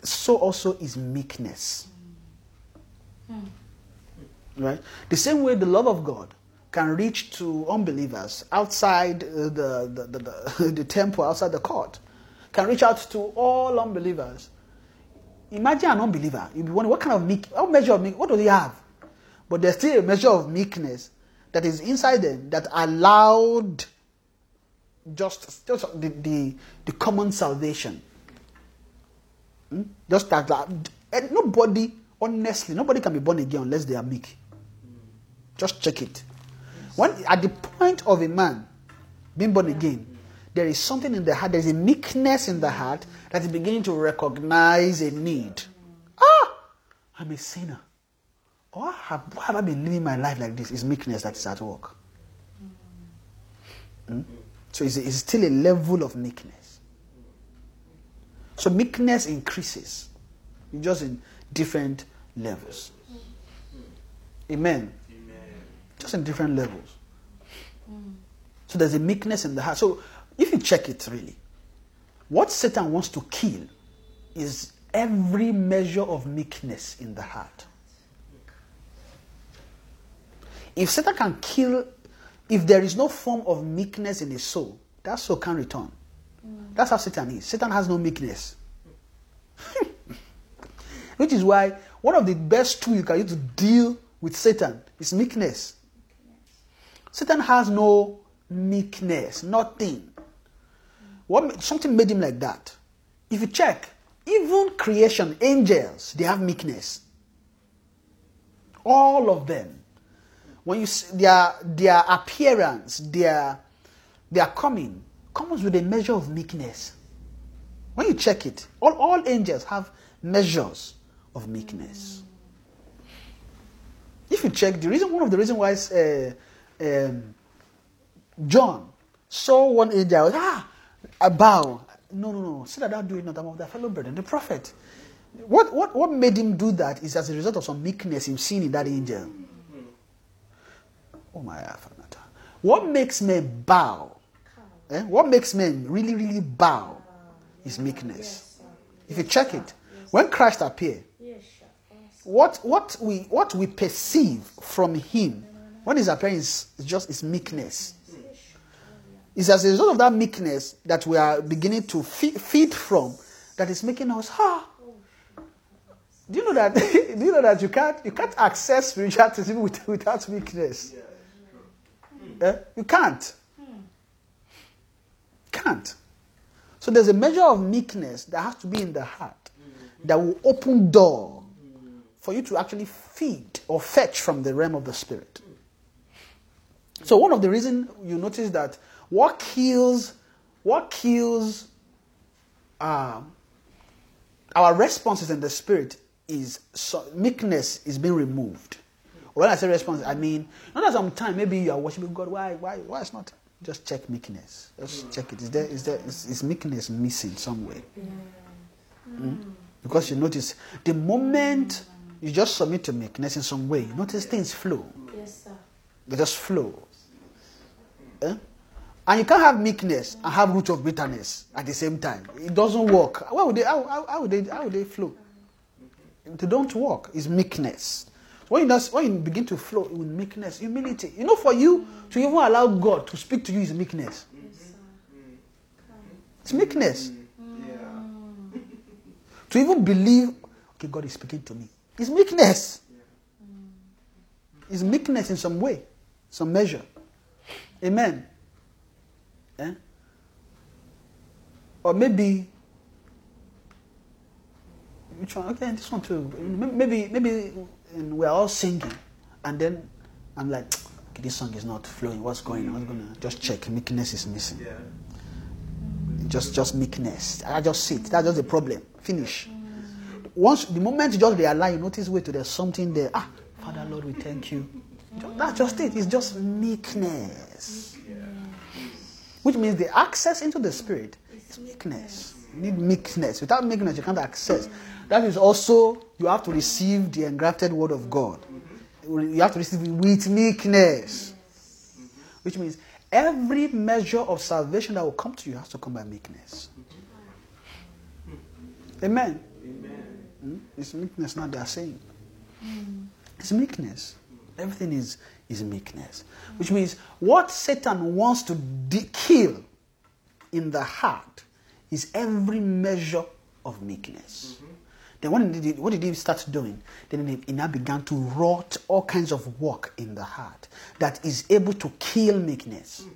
[SPEAKER 2] so also is meekness. Right? The same way the love of God can reach to unbelievers outside uh, the, the, the, the, the temple, outside the court, can reach out to all unbelievers. Imagine an unbeliever. You'll be wondering what kind of meek, what measure of meek, what do they have? But there's still a measure of meekness that is inside them that allowed just, just the, the, the common salvation. Hmm? Just that, that and nobody, honestly, nobody can be born again unless they are meek. Just check it. When at the point of a man being born again, there is something in the heart, there's a meekness in the heart that is beginning to recognize a need. Ah, I'm a sinner. Why have, why have I been living my life like this? It's meekness that is at work. Hmm? So it's, it's still a level of meekness. So meekness increases, just in different levels. Amen. Just in different levels. So there's a meekness in the heart. So if you check it really, what Satan wants to kill is every measure of meekness in the heart. If Satan can kill, if there is no form of meekness in his soul, that soul can return. That's how Satan is. Satan has no meekness. Which is why one of the best tools you can use to deal with Satan is meekness. Satan has no meekness, nothing. What something made him like that? If you check, even creation, angels, they have meekness. All of them. When you see their their appearance, their their coming comes with a measure of meekness. When you check it, all, all angels have measures of meekness. If you check the reason, one of the reasons why uh, um, John saw one angel, ah, a bow. No, no, no. See that thou do it not among thy fellow brethren, the prophet. What, what, what made him do that is as a result of some meekness him seeing in that angel. Oh my. What makes men bow? Eh? What makes men really, really bow is meekness. If you check it, when Christ appeared, what, what, we, what we perceive from him when he's appearing is, is just his meekness. It's as a result of that meekness that we are beginning to feed, feed from that is making us ha. Do you know that? do you know that you can't you can't access spirituality with, without meekness? Eh? You can't. Can't. So there's a measure of meekness that has to be in the heart that will open door for you to actually feed or fetch from the realm of the spirit. So one of the reasons you notice that what kills what kills uh, our responses in the spirit is so, meekness is being removed. When I say response, I mean not at some time maybe you are worshiping God. Why why why it's not? Just check meekness. Just check it. Is there is there is, is meekness missing somewhere? Mm? Because you notice the moment you just submit to meekness in some way, you notice things flow.
[SPEAKER 3] Yes, sir.
[SPEAKER 2] They just flow. Eh? And you can't have meekness and have root of bitterness at the same time. It doesn't work. Why would they, how, how, how would they, how would they flow? They don't work. It's meekness. When you, when you begin to flow with meekness, humility, you know, for you to even allow God to speak to you is meekness. It's meekness. To even believe, okay, God is speaking to me. It's meekness. It's meekness in some way, some measure. Amen. Eh? Or maybe which one? Okay, this one too. Maybe maybe we're all singing, and then I'm like, okay, this song is not flowing. What's going on? I'm gonna just check. Meekness is missing.
[SPEAKER 4] Yeah.
[SPEAKER 2] Just just meekness. I just sit. That's just the problem. Finish. Once the moment you just realize, you notice, wait, there's something there. Ah, Father Lord, we thank you. That's just it. It's just meekness. Which means the access into the spirit is meekness. You need meekness. Without meekness, you can't access. That is also, you have to receive the engrafted word of God. You have to receive it with meekness. Which means every measure of salvation that will come to you has to come by meekness. Amen. Hmm? It's meekness, not they are saying. It's meekness. Everything is, is meekness. Which means what Satan wants to de- kill in the heart is every measure of meekness. Then what did he, what did he start doing? Then he, now began to wrought all kinds of work in the heart that is able to kill meekness.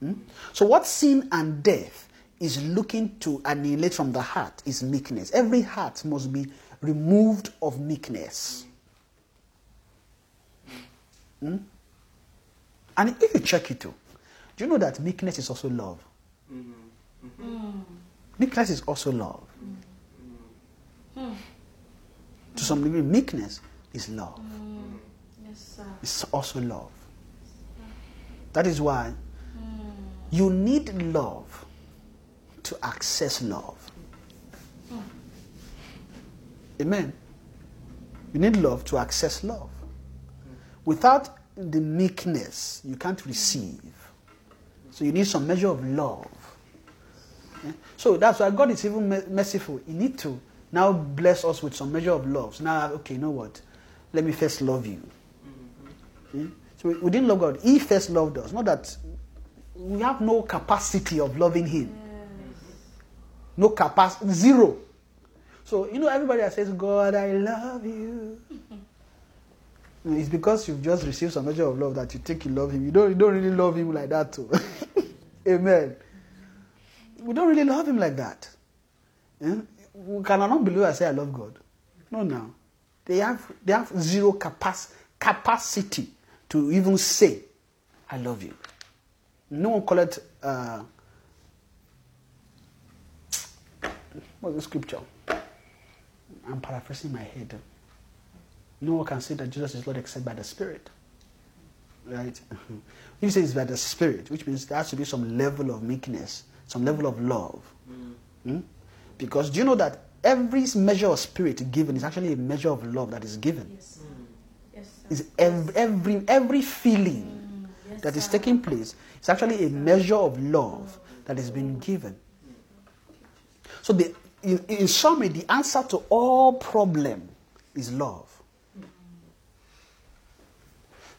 [SPEAKER 2] Hmm? So what sin and death is looking to annihilate from the heart is meekness. Every heart must be removed of meekness. Hmm? And if you check it too, do you know that meekness is also love? Meekness is also love. Mm. To some degree, meekness is love. Mm.
[SPEAKER 3] Yes, sir.
[SPEAKER 2] It's also love. That is why mm. you need love to access love. Amen. You need love to access love. Without the meekness, you can't receive. So you need some measure of love. So that's why God is even merciful. He need to now bless us with some measure of love. So now, okay, you know what? Let me first love you. Mm-hmm. Yeah? So we, we didn't love God. He first loved us. Not that we have no capacity of loving Him. No capacity, zero. So you know, everybody that says, "God, I love you," it's because you've just received some measure of love that you think you love Him. You don't, you don't really love Him like that, too. Amen. We don't really love Him like that. Yeah? Can an unbeliever say, "I love God"? No, no. They have they have zero capac- capacity to even say, "I love you." No one call it. Uh, what's the scripture? I'm paraphrasing my head. No one can say that Jesus is Lord except by the Spirit. Right? You say it's by the Spirit, which means there has to be some level of meekness, some level of love. Hmm? Because do you know that every measure of spirit given is actually a measure of love that is given?
[SPEAKER 3] Yes. Yes.
[SPEAKER 2] Is every, every every feeling
[SPEAKER 3] Yes,
[SPEAKER 2] that is taking place is actually a measure of love that is being given. So, the, in, in summary, the answer to all problem is love.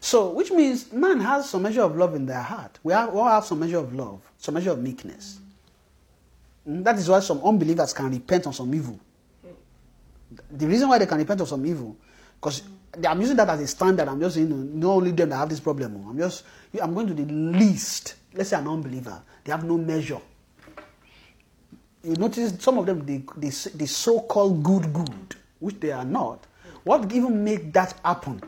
[SPEAKER 2] So, which means man has some measure of love in their heart. We have, we all have some measure of love, some measure of meekness. Mm, That is why some unbelievers can repent on some evil. The reason why they can repent of some evil, because I'm using that as a standard. I'm just saying, no, not only them that have this problem. I'm just, I'm going to the least. Let's say an unbeliever. They have no measure. You notice some of them, they, they, they so-called good, good, which they are not. What even make that happen?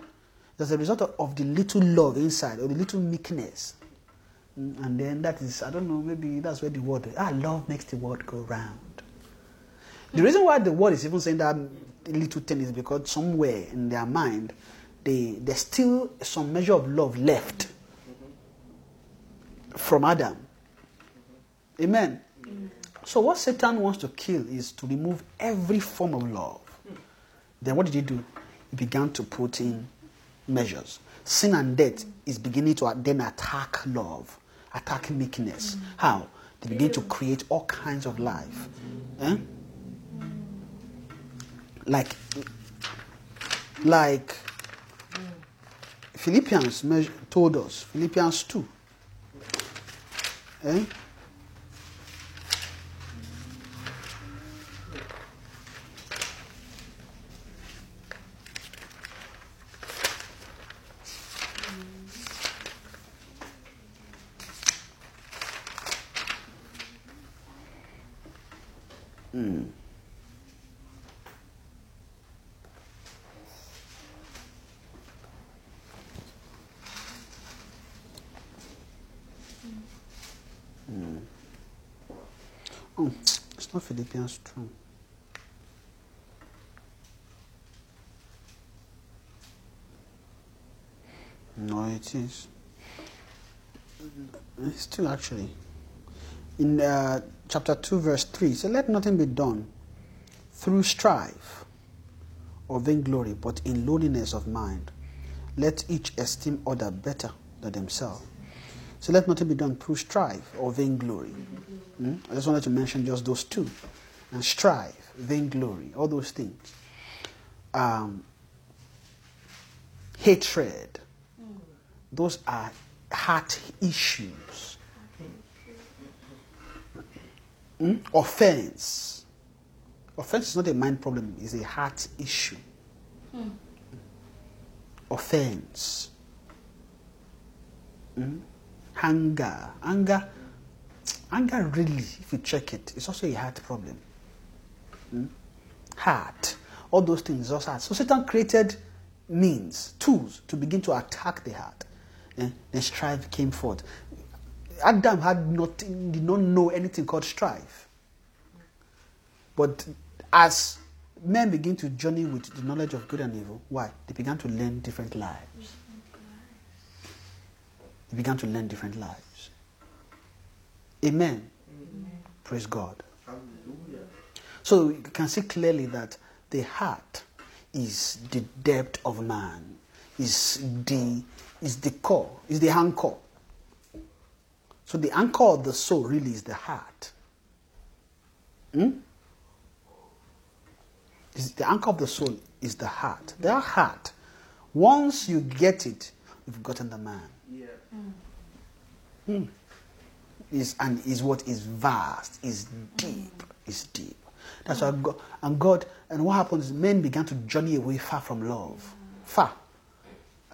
[SPEAKER 2] As a result of, of the little love inside or the little meekness. And then that is, I don't know, maybe that's where the word, ah, love makes the world go round. The reason why the world is even saying that little thing is because somewhere in their mind, they, there's still some measure of love left from Adam. Amen. So what Satan wants to kill is to remove every form of love. Then what did he do? He began to put in measures. Sin and death is beginning to then attack love, attack meekness. How? They begin to create all kinds of life. Eh? Like, like Philippians told us, Philippians 2. Eh? Oh, Philippians 2. No, it is. It's two actually. In uh, chapter 2, verse 3, it says, Let nothing be done through strife or vainglory, but in lowliness of mind. Let each esteem other better than themselves. So let nothing be done through strife or vainglory. Hmm? I just wanted to mention just those two. And strife, vainglory, all those things. Um, hatred, those are heart issues. Hmm? Offense, Offense is not a mind problem, it's a heart issue. Offense. Mm? Anger. Anger. Anger, really, if you check it, it's also a heart problem. Heart. All those things heart. So Satan created means, tools to begin to attack the heart. Eh? Then strife came forth. Adam had not, did not know anything called strife. But as men begin to journey with the knowledge of good and evil, why? They began to learn different lives. They began to learn different lives. Amen. Praise God. So you can see clearly that the heart is the depth of man, is the is the core, is the anchor. So the anchor of the soul really is the heart. Hmm? The anchor of the soul is the heart. The heart. Once you get it, you've gotten the man.
[SPEAKER 4] Yeah.
[SPEAKER 2] is and is what is vast, is deep, is deep. That's why God and God and what happens is men began to journey away far from love. Far.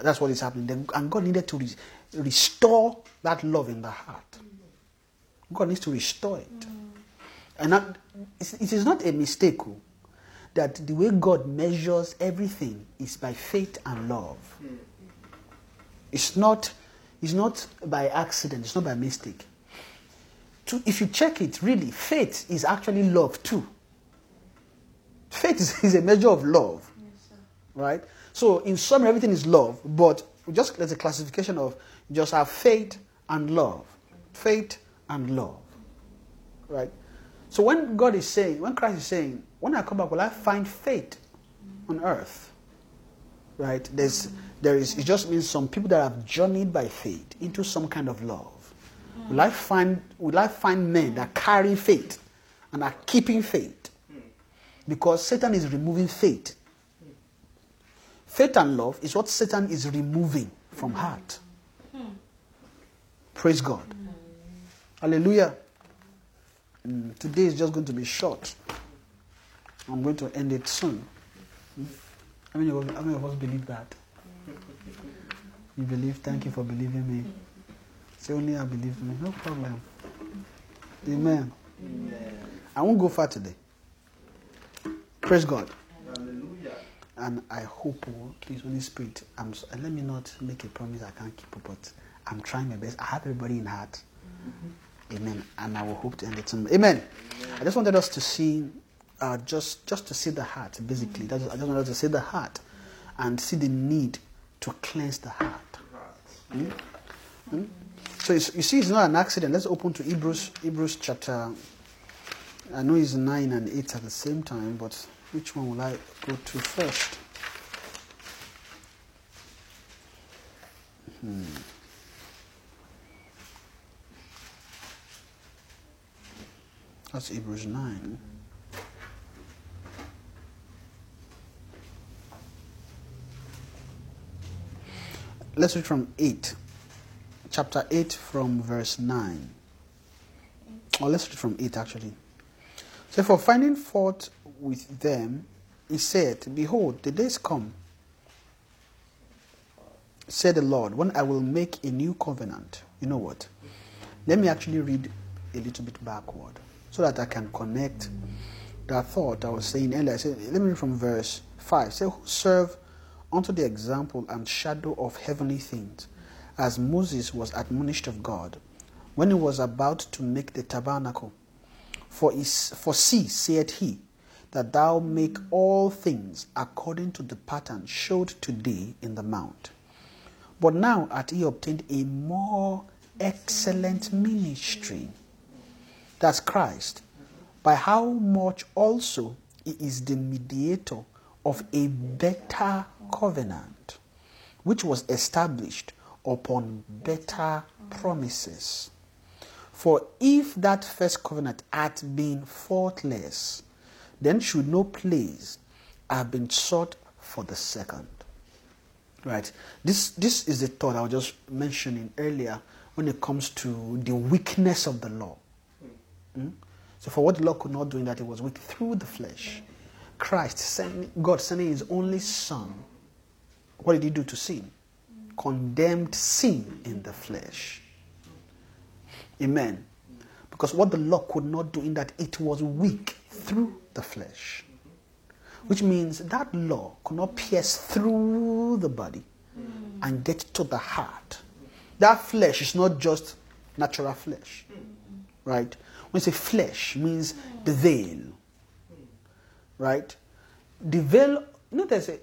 [SPEAKER 2] That's what is happening. And God needed to re- restore that love in the heart. God needs to restore it. And that, it's- not a mistake oh, that the way God measures everything is by faith and love. It's not, it's not by accident, it's not by mistake. To, if you check it, really, faith is actually love too. Faith is, is a measure of love,
[SPEAKER 3] Yes,
[SPEAKER 2] right? So, in sum, everything is love, but just there's a classification of just have faith and love. Faith and love, right? So, when God is saying, when Christ is saying, when I come back, will I find faith on earth? Right? There's, there is, it just means some people that have journeyed by faith into some kind of love. Will I find, will I find men that carry faith and are keeping faith? Because Satan is removing faith. Faith and love is what Satan is removing from heart. Praise God. Hallelujah. Mm, today is just going to be short. I'm going to end it soon. Hmm? How many, of, how many of us believe that? You believe? Thank you for believing me. Say only I believe me. No problem. Amen.
[SPEAKER 4] Amen.
[SPEAKER 2] I won't go far today. Praise God.
[SPEAKER 4] Hallelujah.
[SPEAKER 2] And I hope, oh, please, Holy Spirit, I'm, uh, let me not make a promise I can't keep, but I'm trying my best. I have everybody in heart. Mm-hmm. Amen. And I will hope to end it soon. Amen. I just wanted us to see, uh, just just to see the heart, basically. That's, I just wanted us to see the heart and see the need to cleanse the heart.
[SPEAKER 4] Right.
[SPEAKER 2] So it's, you see, it's not an accident. Let's open to Hebrews, Hebrews chapter. I know it's nine and eight at the same time, but which one will I go to first? Hmm. That's Hebrews nine. Let's read from eight chapter 8 from verse 9. Or let's read from 8 actually. So, for finding fault with them, he said, Behold, the days come, said the Lord, when I will make a new covenant. You know what? Let me actually read a little bit backward so that I can connect that thought I was saying earlier. I said, let me read from verse 5. Say, Who serve unto the example and shadow of heavenly things, as Moses was admonished of God when he was about to make the tabernacle. For, is, for see, said he, that thou make all things according to the pattern showed to thee in the mount. But now hath he obtained a more excellent ministry. That's Christ. By how much also he is the mediator of a better covenant, which was established upon better promises. For if that first covenant had been faultless, then should no place have been sought for the second. Right. This this is the thought I was just mentioning earlier when it comes to the weakness of the law. Mm? So for what the law could not do in that it was weak through the flesh, Christ sent God sending his only son. What did he do to sin? Condemned sin in the flesh. Amen. Because what the law could not do in that it was weak through the flesh. Which means that law could not pierce through the body and get to the heart. That flesh is not just natural flesh. Right? When you say flesh means the veil. Right? The veil, you know there's a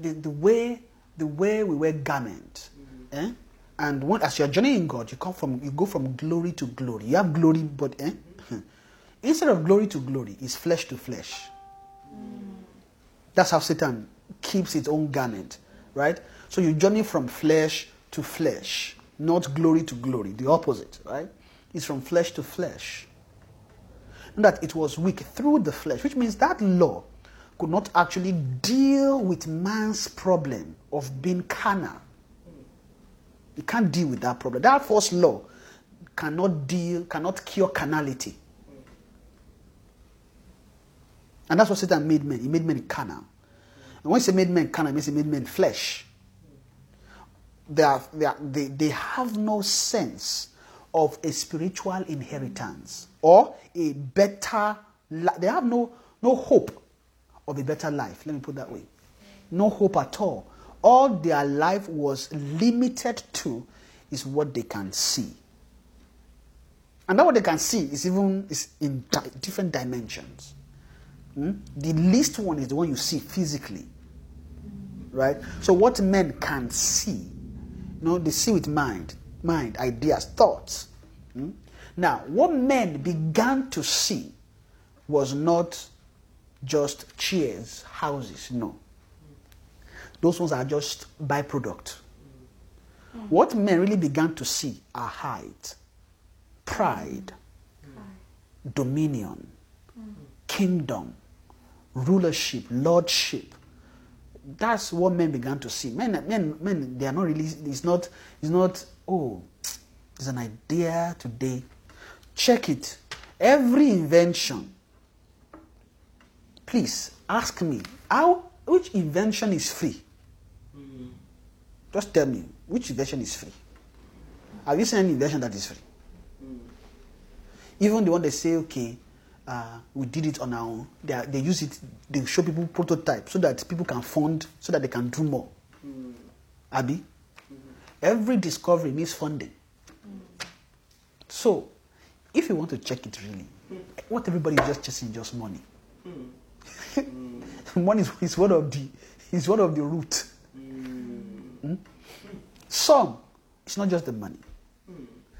[SPEAKER 2] the, the way the way we wear garment. Eh? And when, as you're journeying God, you come from you go from glory to glory. You have glory, but eh? instead of glory to glory, it's flesh to flesh. That's how Satan keeps its own garment, right? So you journey from flesh to flesh, not glory to glory, the opposite, right? It's from flesh to flesh. And that it was weak through the flesh, which means that law could not actually deal with man's problem of being carnal. It can't deal with that problem. That first law cannot deal, cannot cure carnality. And that's what Satan made men. He made men carnal. And when he say made men carnal, it means he made men flesh. They, are, they, are, they, they have no sense of a spiritual inheritance or a better li- They have no, no hope of a better life. Let me put that way. No hope at all. All their life was limited to is what they can see. And that what they can see is even is in di- different dimensions. Hmm? The least one is the one you see physically. Right? So what men can see, you know, they see with mind, mind, ideas, thoughts. Hmm? Now, what men began to see was not just chairs, houses, no. Those ones are just byproduct. What men really began to see are height, pride, dominion, kingdom, rulership, lordship. That's what men began to see. Men, men, men, they are not really. It's not. It's not. Oh, it's an idea today. Check it. Every invention. Please ask me how. Which invention is free? Just tell me which invention is free. Have you seen any invention that is free? Even the one they say, okay, uh, we did it on our own. They, are, they use it. They show people prototype so that people can fund, so that they can do more. Abby, every discovery needs funding. So, if you want to check it really, what everybody is just chasing is just money. money is, is one of the is one of the root. Hmm? Some, it's not just the money.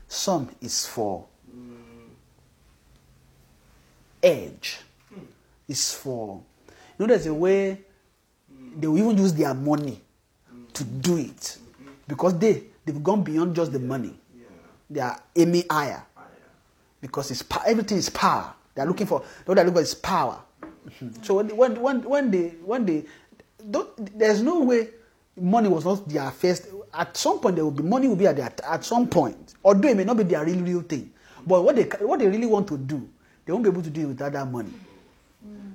[SPEAKER 2] Some is for edge. It's for you know there's a way they will even use their money to do it because they they've gone beyond just the money. They are aiming higher because it's everything is power. They are looking for what they're looking for is power. So when when when when they when they don't, there's no way money was not their first. At some point there will be money will be at their, at some point. Although it may not be their real real thing, but what they what they really want to do, they won't be able to do it without that money. Mm.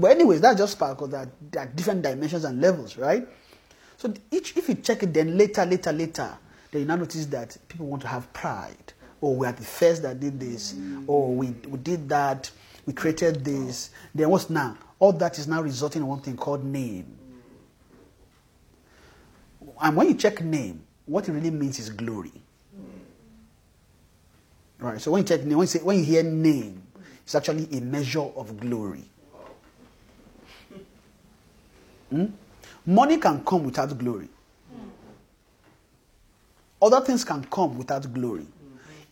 [SPEAKER 2] But anyways, that's just part because there, there are different dimensions and levels, right? So each, if you check it, then later, later, later, then you now notice that people want to have pride. Oh, we are the first that did this. Mm. Oh, we, we did that. We created this. Then what's now? All that is now resulting in one thing called name. And when you check name, what it really means is glory. Right. So when you check name, when you, say, when you hear name, it's actually a measure of glory. Hmm? Money can come without glory. Other things can come without glory.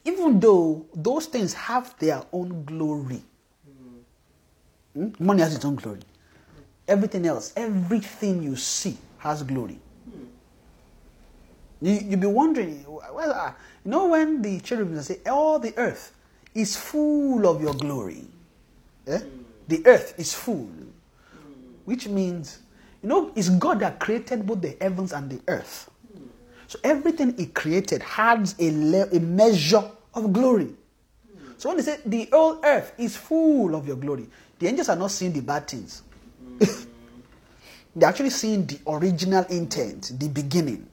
[SPEAKER 2] Even though those things have their own glory. Hmm? Money has its own glory. Everything else, everything you see has glory. You, you'll be wondering, well, uh, you know, when the cherubim say, All the earth is full of your glory. Eh? The earth is full. Which means, you know, it's God that created both the heavens and the earth. So everything He created has a, le- a measure of glory. So when they say the whole earth is full of your glory, the angels are not seeing the bad things. They're actually seeing the original intent, the beginning.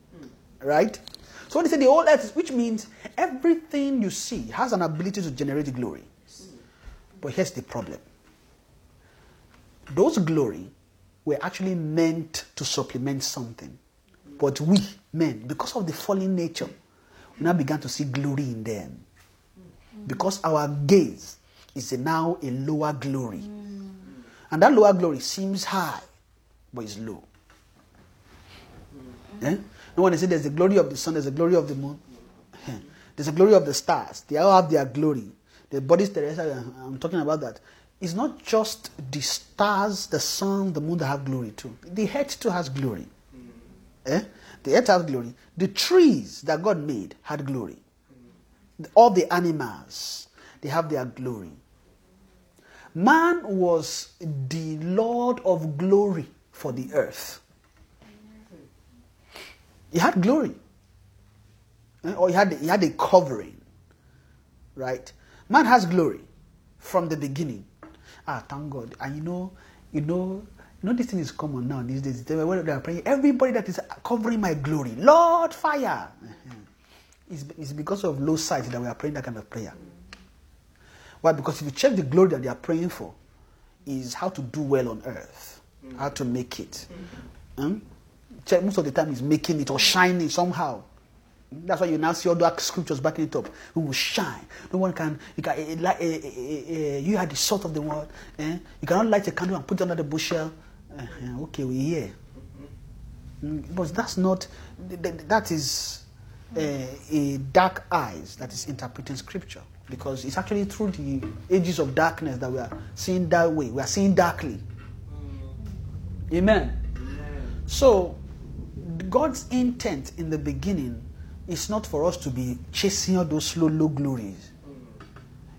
[SPEAKER 2] Right? So when they say the whole earth, which means everything you see has an ability to generate glory. But here's the problem. Those glory were actually meant to supplement something. But we, men, because of the fallen nature, we now began to see glory in them. Because our gaze is now a lower glory. And that lower glory seems high, but it's low. Eh? And when they say there's the glory of the sun, there's the glory of the moon, there's the glory of the stars. They all have their glory. The bodies terrestrial, I'm talking about that. It's not just the stars, the sun, the moon that have glory too. The earth too has glory. Eh? The earth has glory. The trees that God made had glory. All the animals, they have their glory. Man was the Lord of glory for the earth. He had glory. Eh? Or he had, he had a covering. Right? Man has glory from the beginning. Ah, thank God. And you know, you know, you know, this thing is common now these days. They are praying, everybody that is covering my glory, Lord, fire. Uh-huh. It's, it's because of low sight that we are praying that kind of prayer. Why? Because if you check the glory that they are praying for, is how to do well on earth, how to make it. Hmm? Check most of the time is making it or shining somehow. That's why you now see all the scriptures backing it up. We will shine. No one can. You can. eh, eh, eh, you are the salt of the world. You cannot light a candle and put it under the bushel. Uh-huh, okay, we hear. Mm, But that's not. th- th- That is uh, a dark eyes that is interpreting scripture because it's actually through the ages of darkness that we are seeing that way. We are seeing darkly. Amen. So, God's intent in the beginning is not for us to be chasing all those slow, low glories.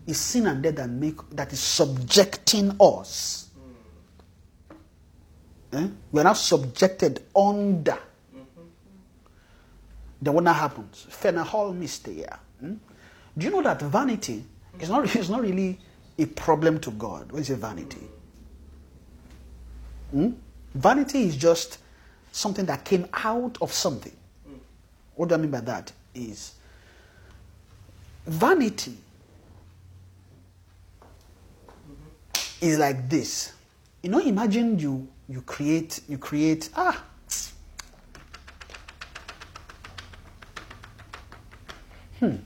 [SPEAKER 2] It's sin and death that make that is subjecting us. Eh? We are now subjected under. Then what now happens? Phenahol mysteria. Hmm? Do you know that vanity is not, is not really a problem to God? What is a vanity? Hmm? Vanity is just something that came out of something. What do I mean by that? Is vanity is like this. You know, imagine you you create you create ah hmm.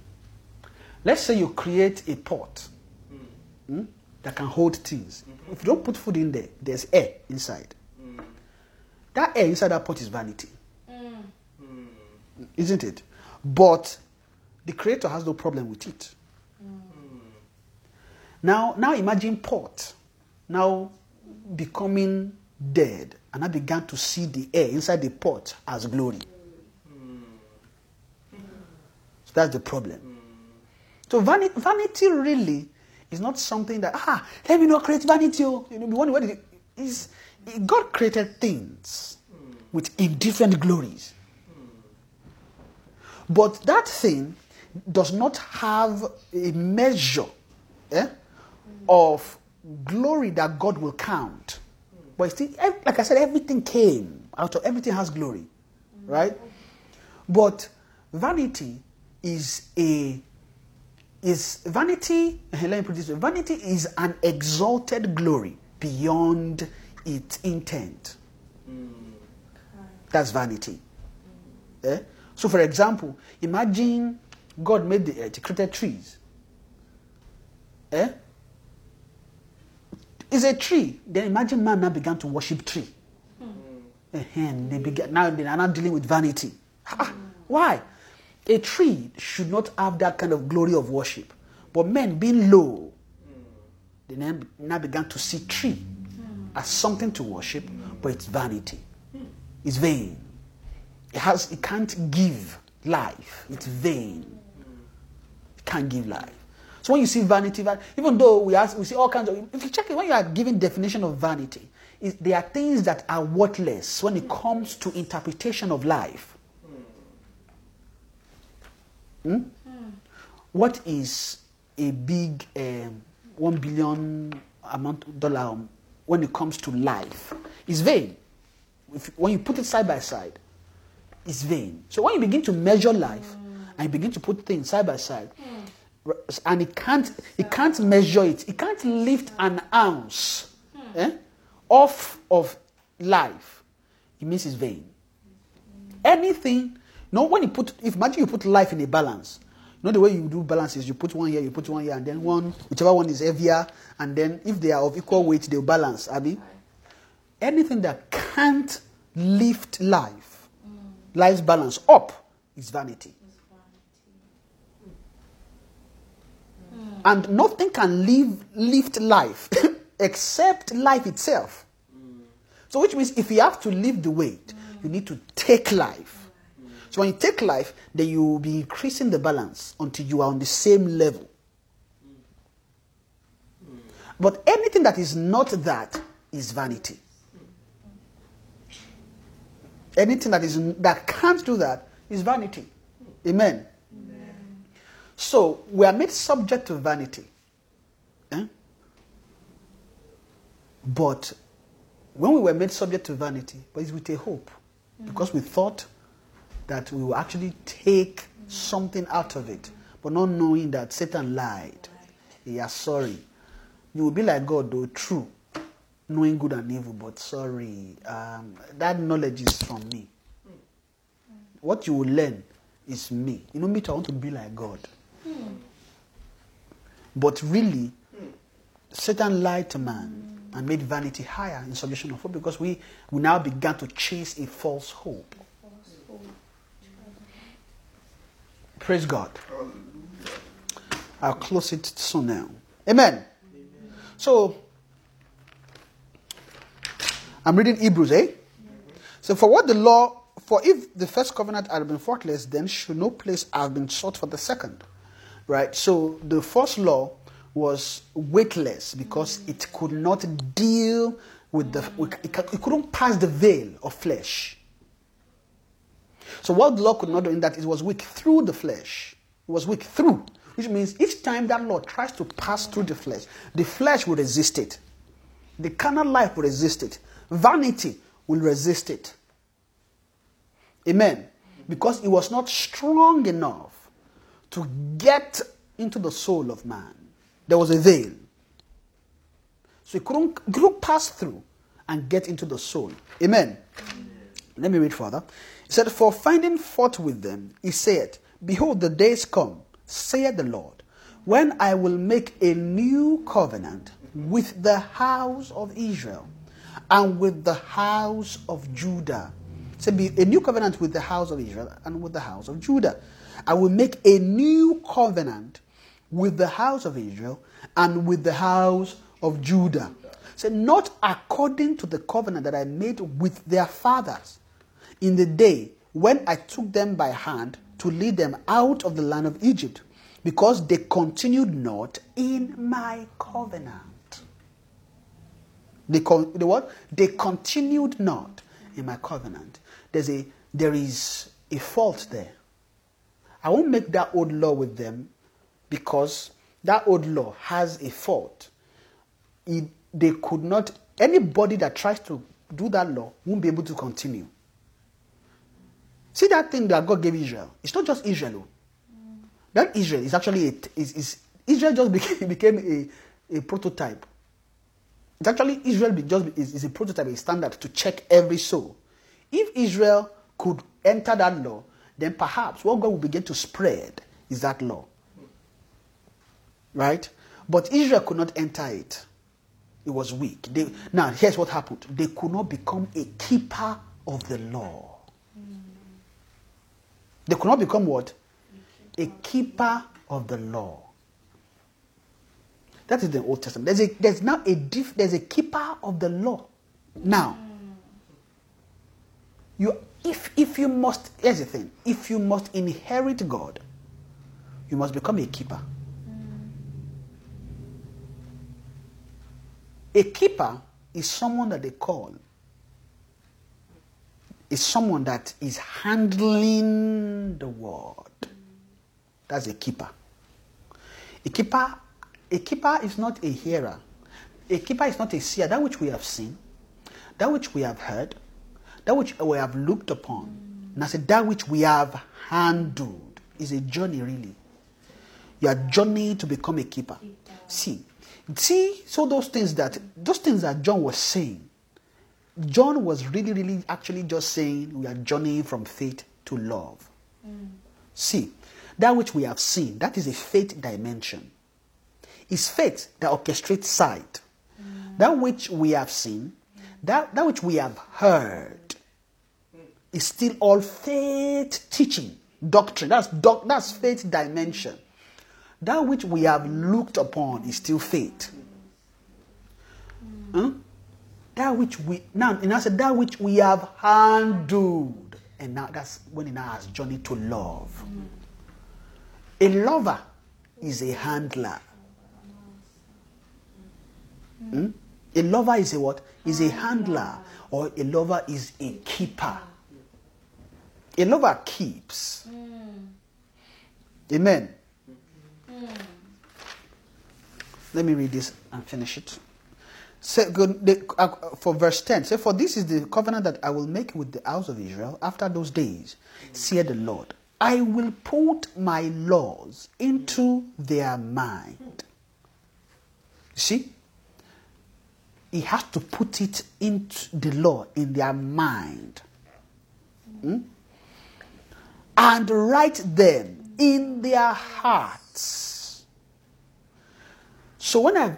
[SPEAKER 2] Let's say you create a pot hmm, that can hold things. If you don't put food in there, there's air inside. That air inside that pot is vanity, hmm. isn't it? But the creator has no problem with it. Hmm. Now, now imagine pot now becoming dead, and I began to see the air inside the pot as glory. Hmm. So that's the problem. So vanity, vanity really is not something that ah let me not create vanity. Oh. You know, what it is. God created things with indifferent glories, but that thing does not have a measure eh, of glory that God will count. But still, like I said, everything came out of everything has glory, right? But vanity is a is vanity. Let me put this vanity is an exalted glory beyond its intent. That's vanity. Eh? So, for example, imagine God made the earth, created trees. Eh? It's a tree. Then imagine man now began to worship tree. And they began now they are not dealing with vanity. Why? A tree should not have that kind of glory of worship. But men being low, they now began to see tree as something to worship, but it's vanity. It's vain. It has it can't give life. It's vain. It can't give life. So when you see vanity, van- even though we ask, we see all kinds of. If you check it, when you are giving definition of vanity, is there are things that are worthless when it comes to interpretation of life. Hmm? What is a big um, one billion amount dollar um, when it comes to life. It's vain. If, when you put it side by side, it's vain. So when you begin to measure life and you begin to put things side by side, r- and it can't, it can't measure it, it can't lift an ounce eh, off of life, it means it's vain. Anything, no, when you put, if imagine you put life in a balance, know the way you do balances, you put one here, you put one here, and then one, whichever one is heavier, and then if they are of equal weight, they'll balance, Abby. Anything that can't lift life, mm. life's balance up, is vanity. And nothing can live, lift life except life itself. Mm. So, which means if you have to lift the weight, you need to take life. So, when you take life, then you will be increasing the balance until you are on the same level. But anything that is not that is vanity. Anything that is that can't do that is vanity. Amen. So we are made subject to vanity. Eh? But when we were made subject to vanity, but it's with a hope. Because we thought that we will actually take something out of it, but not knowing that Satan lied. Yeah, sorry. You will be like God, though, true, knowing good and evil, but sorry. Um, that knowledge is from me. What you will learn is me. You know, me, I want to be like God. But really, Satan lied to man and made vanity higher in subjection of hope because we, we now began to chase a false hope. Praise God. I'll close it soon now. Amen. So, I'm reading Hebrews, eh? So, for what the law, for if the first covenant had been faultless, then should no place have been sought for the second. Right? So, the first law was weightless because it could not deal with the, it couldn't pass the veil of flesh. So, what the law could not do in that it was weak through the flesh, it was weak through, which means each time that law tries to pass through the flesh, the flesh will resist it. The carnal life will resist it. Vanity will resist it. Amen. Because it was not strong enough to get into the soul of man. There was a veil. So it couldn't, couldn't pass through and get into the soul. Amen. Let me read further. Said, For finding fault with them, he said, Behold, the days come, saith the Lord, when I will make a new covenant with the house of Israel and with the house of Judah. So be a new covenant with the house of Israel and with the house of Judah. I will make a new covenant with the house of Israel and with the house of Judah. Say, not according to the covenant that I made with their fathers in the day when I took them by hand to lead them out of the land of Egypt, because they continued not in my covenant. They, con- they what? They continued not in my covenant. There's a there is a fault there. I won't make that old law with them because that old law has a fault. It, they could not anybody that tries to do that law won't be able to continue. See that thing that God gave Israel. It's not just Israel. oh. That Israel is actually a, is, is Israel just became, became a, a prototype. It's actually Israel be just is, is a prototype, a standard to check every soul. If Israel could enter that law, then perhaps what God will begin to spread is that law. Right? But Israel could not enter it. It was weak. They, now, here's what happened they could not become a keeper of the law. They could not become what? A keeper of the law. That is the Old Testament. There's, a, there's now a diff, there's a keeper of the law. Now, you if if you must here's the thing, if you must inherit God, you must become a keeper. A keeper is someone that they call is someone that is handling the word. That's a keeper. A keeper, a keeper is not a hearer. A keeper is not a seer. That which we have seen, that which we have heard, that which we have looked upon. And I said, that which we have handled is a journey, really. You are journeying to become a keeper. See, see, so those things that those things that John was saying, John was really, really actually just saying we are journeying from faith to love. See, that which we have seen, that is a faith dimension. It's faith that orchestrates sight. That which we have seen, that, that which we have heard, is still all faith teaching, doctrine. That's, doc, that's faith dimension. That which we have looked upon is still faith. Huh? That which we now, and I said that which we have handled, and now that's when it now has journey to love. A lover is a handler. Hmm? A lover is a what? Is a handler, or a lover is a keeper. A lover keeps. Amen. Let me read this and finish it. Say, uh, for verse 10, say, For this is the covenant that I will make with the house of Israel after those days, saith the Lord. I will put my laws into their mind. See? He has to put it into the law in their mind. Hmm? And write them in their hearts. So when I've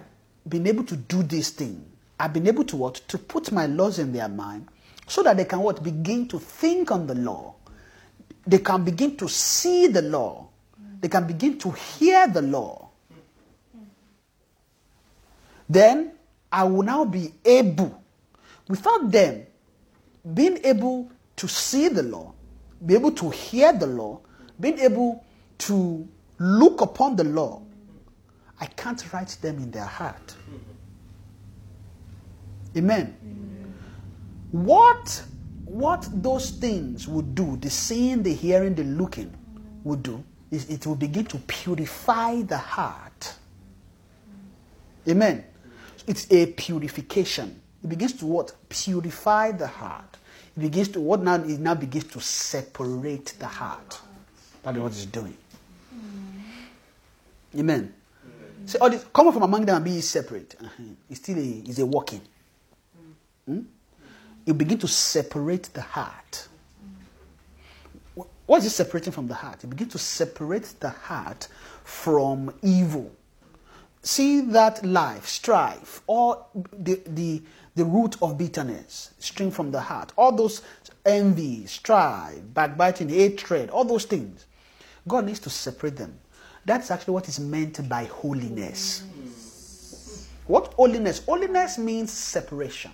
[SPEAKER 2] been able to do this thing, I've been able to what? To put my laws in their mind so that they can what? Begin to think on the law. They can begin to see the law. They can begin to hear the law. Then I will now be able, without them being able to see the law, be able to hear the law, being able to look upon the law, I can't write them in their heart. Amen. What what those things would do, the seeing, the hearing, the looking, would do, is it will begin to purify the heart. Amen. It's a purification. It begins to what? Purify the heart. It begins to what now? It now begins to separate the heart. That is what it's doing. Amen. Say all this come from among them and be separate. Uh-huh. It's still a is a walking. Hmm? You begin to separate the heart. What is separating from the heart? You begin to separate the heart from evil. See that life, strife, or the, the, the root of bitterness, stream from the heart. All those envy, strife, backbiting, hatred, all those things. God needs to separate them. That's actually what is meant by holiness. What holiness? Holiness means separation.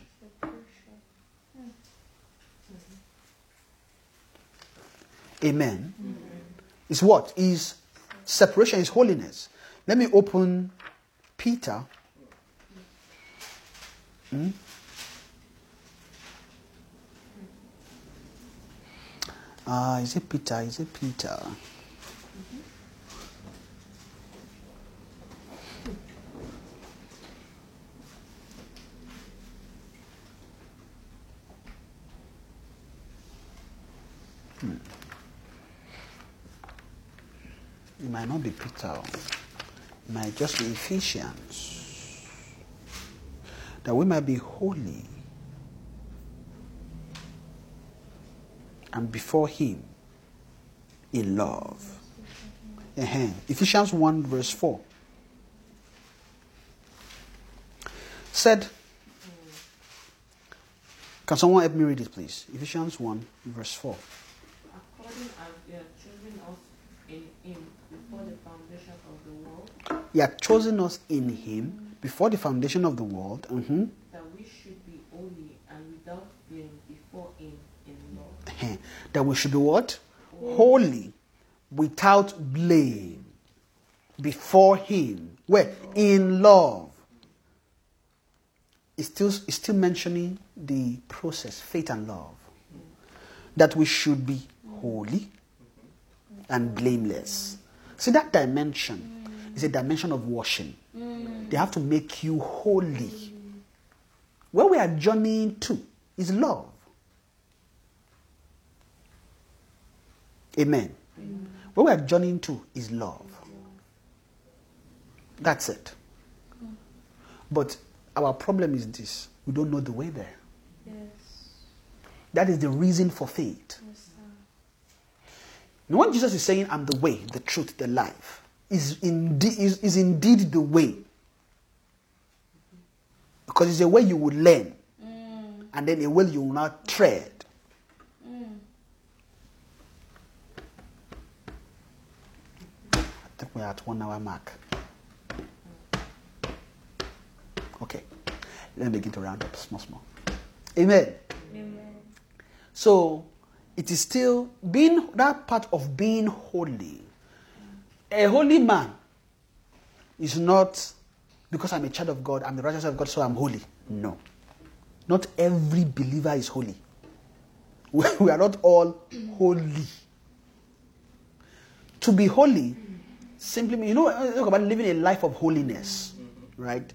[SPEAKER 2] Amen. Is what? Is separation is holiness. Let me open Peter. Hmm? Ah, is it Peter? Is it Peter? It might not be Peter. It might just be Ephesians. That we might be holy and before Him in love. uh Ephesians 1, verse 4. Said, Can someone help me read it, please? Ephesians 1, verse 4.
[SPEAKER 5] As he had chosen us in him before the foundation of the world,
[SPEAKER 2] He had chosen us in Him before the foundation of the world. mhm,
[SPEAKER 5] that we should be holy and without blame before him in love.
[SPEAKER 2] That we should be what? Holy, without blame, before Him. Where? In love. It's still, it's still mentioning the process, faith and love. That we should be holy and blameless. See that dimension is a dimension of washing. They have to make you holy. Where we are journeying to is love. Amen. Where we are journeying to is love. That's it. But our problem is this we don't know the way there.
[SPEAKER 3] Yes.
[SPEAKER 2] That is the reason for faith.
[SPEAKER 3] Yes,
[SPEAKER 2] And when Jesus is saying, I'm the way, the truth, the life, is indeed, is, is indeed the way. Because it's a way you will learn,
[SPEAKER 3] Mm.
[SPEAKER 2] and then a way you will not tread.
[SPEAKER 3] Mm.
[SPEAKER 2] I think we're at one hour mark. Okay. Let me begin to round up small, small. Amen.
[SPEAKER 3] Amen.
[SPEAKER 2] So it is still being that part of being holy. A holy man is not because I'm a child of God, I'm the righteousness of God, so I'm holy. No. Not every believer is holy. We are not all holy. To be holy simply means, you know, talk about living a life of holiness, right?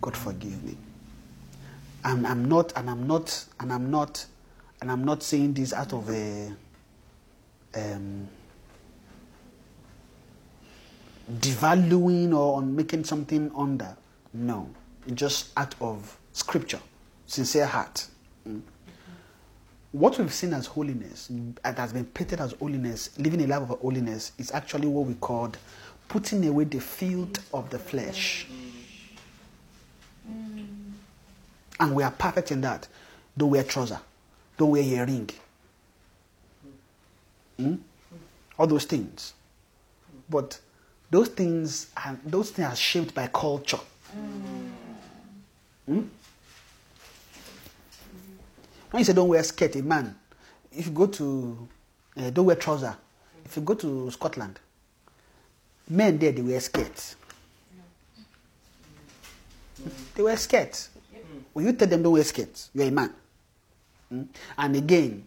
[SPEAKER 2] God forgive me. I'm, I'm not, and I'm not, and I'm not, and I'm not saying this out of a um, devaluing or on making something under. No, just out of scripture, sincere heart. Mm. What we've seen as holiness, that has been painted as holiness, living a life of holiness, is actually what we called putting away the field of the flesh. And we are perfect in that. Don't wear trouser. Don't wear earring. Hmm? All those things. But those things are those things are shaped by culture. Hmm? When you say don't wear skirt, a man, if you go to uh, don't wear trouser, if you go to Scotland, men there they wear skirts. They wear skirts. When you tell them don't wear skirts, you're a man. Mm? And again,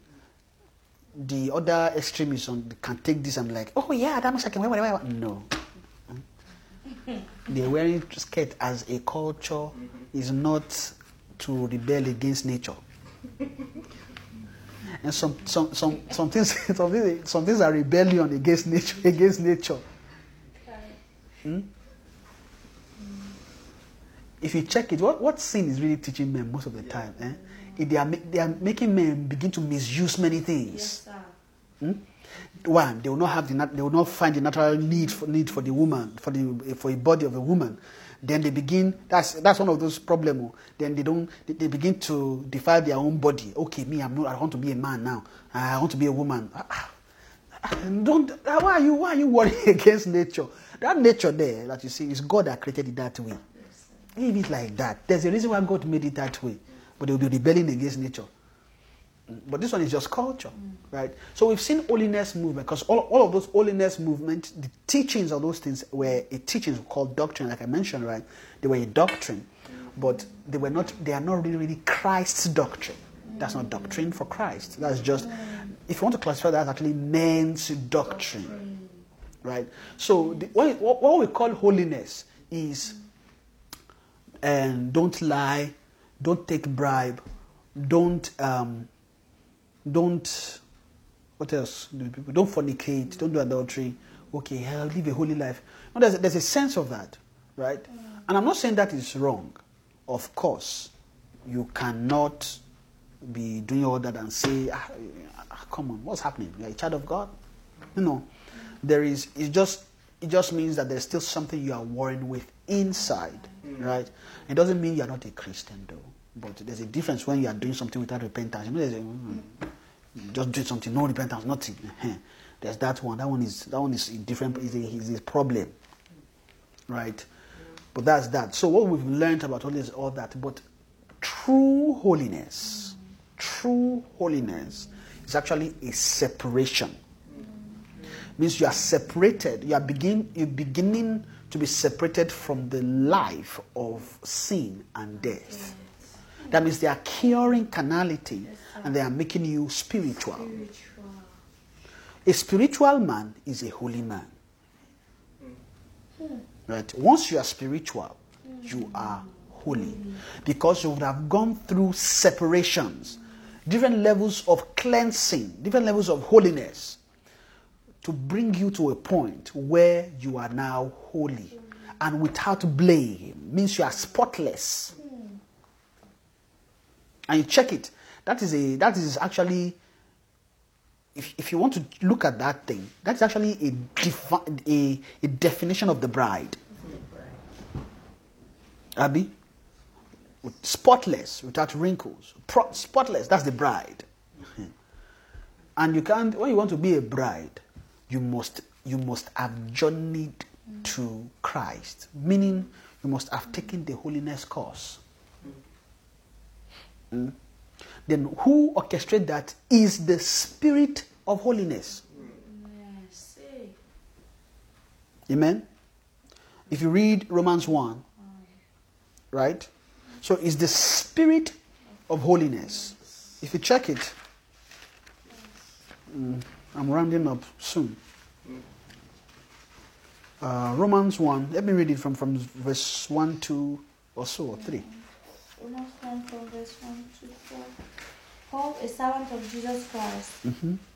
[SPEAKER 2] the other extremists on, can take this and be like, oh yeah, that means I can wear whatever. I want." No. Mm? They're wearing skirt as a culture is not to rebel against nature. And some, some, some, some, things, some, things, some things are rebellion against nature. Against nature. Hmm? If you check it, what, what sin is really teaching men most of the time? Eh? If they, are, they are making men begin to misuse many things.
[SPEAKER 3] Yes, sir.
[SPEAKER 2] Hmm? One, they will not have the they will not find the natural need for need for the woman for the for a body of a woman. Then they begin. That's that's one of those problems. Then they don't. They, they begin to defile their own body. Okay, me, I'm not. I want to be a man now. I want to be a woman. Ah, ah, ah, Don't. Why are you? Why are you worrying against nature? That nature there that you see is God that created it that way. Leave it like that. There's a reason why God made it that way. But they will be rebelling against nature. But this one is just culture, mm. right? So we've seen holiness movement because all, all of those holiness movement, the teachings of those things were a teachings called doctrine, like I mentioned, right? They were a doctrine, mm. but they were not. They are not really, really Christ's doctrine. That's not mm. doctrine for Christ. That's just, if you want to classify that, actually men's doctrine, right? So the, what what we call holiness is and don't lie, don't take bribe, don't um, don't what else do people don't fornicate, don't do adultery. Okay, hell, live a holy life. No, there's, there's a sense of that, right? And I'm not saying that is wrong. Of course, you cannot be doing all that and say, ah, ah, "Come on, what's happening? You're a child of God." You know, there is. It just it just means that there's still something you are warring with inside, right? It doesn't mean you're not a Christian, though. But there's a difference when you are doing something without repentance. You know, there's a, mm, just do something, no repentance, nothing. There's that one. That one is that one is different. Is a, is a problem, right? But that's that. So what we've learned about all this, all that. But true holiness, true holiness is actually a separation means you are separated. You are begin you beginning to be separated from the life of sin and death. That means they are curing carnality and they are making you spiritual.
[SPEAKER 3] Spiritual.
[SPEAKER 2] A spiritual man is a holy man. Hmm. Right? Once you are spiritual, you hmm. are holy. Because you would have gone through separations, different levels of cleansing, different levels of holiness to bring you to a point where you are now holy and without blame. Means you are spotless. And you check it. That is a that is actually if, if you want to look at that thing, that's actually a, defi- a, a definition of the bride. Abby? Spotless, without wrinkles. Pro- spotless, that's the bride. And you can't, when you want to be a bride, you must, you must have journeyed to Christ, meaning you must have taken the holiness course. Mm. Then who orchestrates that is the spirit of holiness.
[SPEAKER 3] Yes.
[SPEAKER 2] Amen. If you read Romans 1, right? So it's the spirit of holiness. If you check it, mm, I'm rounding up soon. Uh, Romans 1, let me read it from, from verse 1 to or so, or 3.
[SPEAKER 3] Romans 1 from verse 1 to 4. Paul, a servant of Jesus Christ,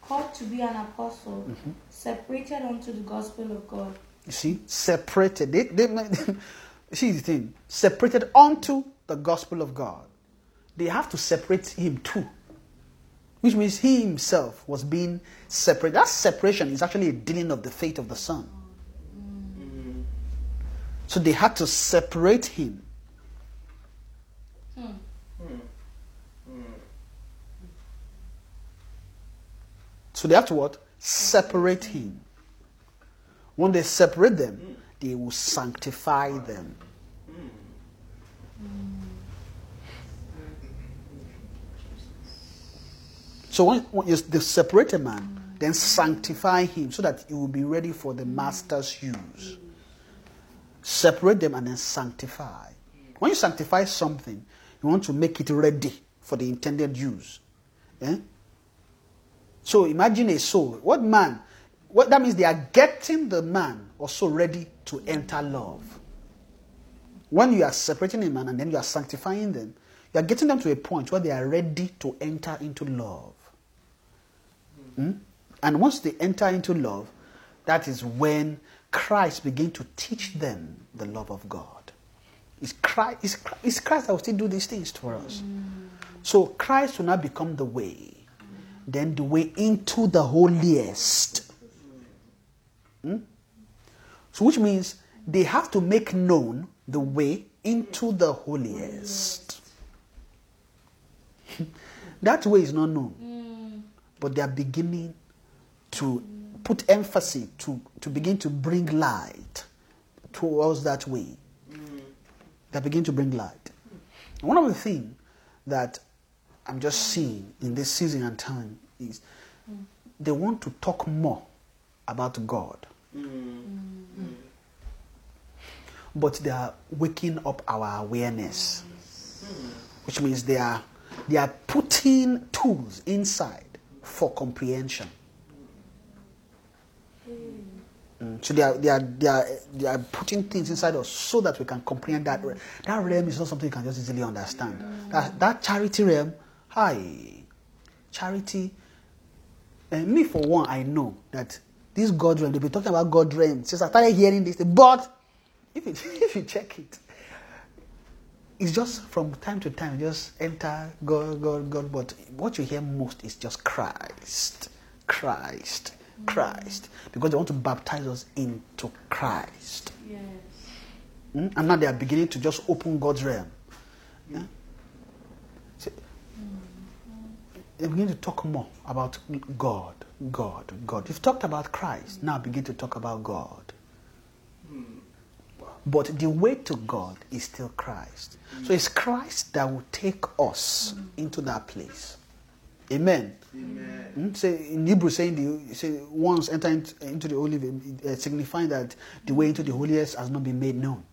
[SPEAKER 3] called to be an apostle, separated unto the gospel of God.
[SPEAKER 2] You see, separated. They, they, see the thing, separated unto the gospel of God. They have to separate him too, which means he himself was being separated. That separation is actually a dealing of the fate of the Son. So they had to separate him. So they have to what? Separate him. When they separate them, they will sanctify them. So when, when you separate a man, then sanctify him so that he will be ready for the master's use. Separate them and then sanctify. When you sanctify something, you want to make it ready for the intended use. Eh? So imagine a soul. What man? What that means they are getting the man also ready to enter love. When you are separating a man and then you are sanctifying them, you are getting them to a point where they are ready to enter into love. Hmm? And once they enter into love, that is when Christ begins to teach them the love of God. It's Christ, it's, Christ- it's Christ that will still do these things for us. So Christ will not become the way, then the way into the holiest. Hmm? So, which means they have to make known the way into the holiest. that way is not known, but they are beginning to put emphasis to, to begin to bring light towards that way. They begin to bring light. One of the things that I'm just seeing in this season and time is they want to talk more about God. But they are waking up our awareness. Which means they are they are putting tools inside for comprehension. Mm, So they are, they, are, they, are, they are putting things inside us so that we can comprehend that. That realm is not something you can just easily understand. That, that charity realm, hi, charity. And me, for one, I know that this God realm, they've been talking about God realm since I started hearing this. But if you, if you check it, it's just from time to time, just enter God, God, God. But what you hear most is just Christ, Christ, Christ. Because they want to baptize us into Christ.
[SPEAKER 3] Yes.
[SPEAKER 2] Mm? And now they are beginning to just open God's realm. Yeah? So, they begin to talk more about God, God, God. You've talked about Christ, now begin to talk about God. But the way to God is still Christ. So it's Christ that will take us into that place. Amen.
[SPEAKER 4] Amen.
[SPEAKER 2] Mm, Say in Hebrew, saying the say once enter into, the holy, uh, signifying that the way into the holiest has not been made known.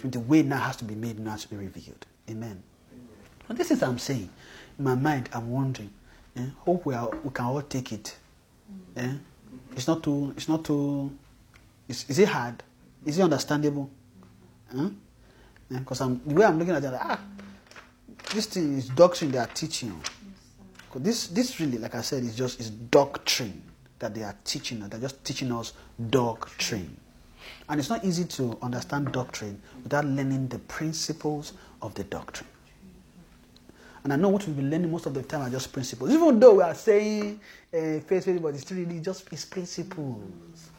[SPEAKER 2] So the way now has to be made now to be revealed. Amen. But this is what I'm saying. In my mind, I'm wondering. eh, hope we, are, we can all take it. eh? It's not too. It's not too. Is, is it hard? Is it understandable? Because I'm the way I'm looking at it, like, ah, this thing is doctrine they are teaching. you. 'Cause This, this really, like I said, is just is doctrine that they are teaching. us. They're just teaching us doctrine, and it's not easy to understand doctrine without learning the principles of the doctrine. And I know what we've been learning most of the time are just principles. Even though we are saying uh, faith, faith, but it's still really just it's principles.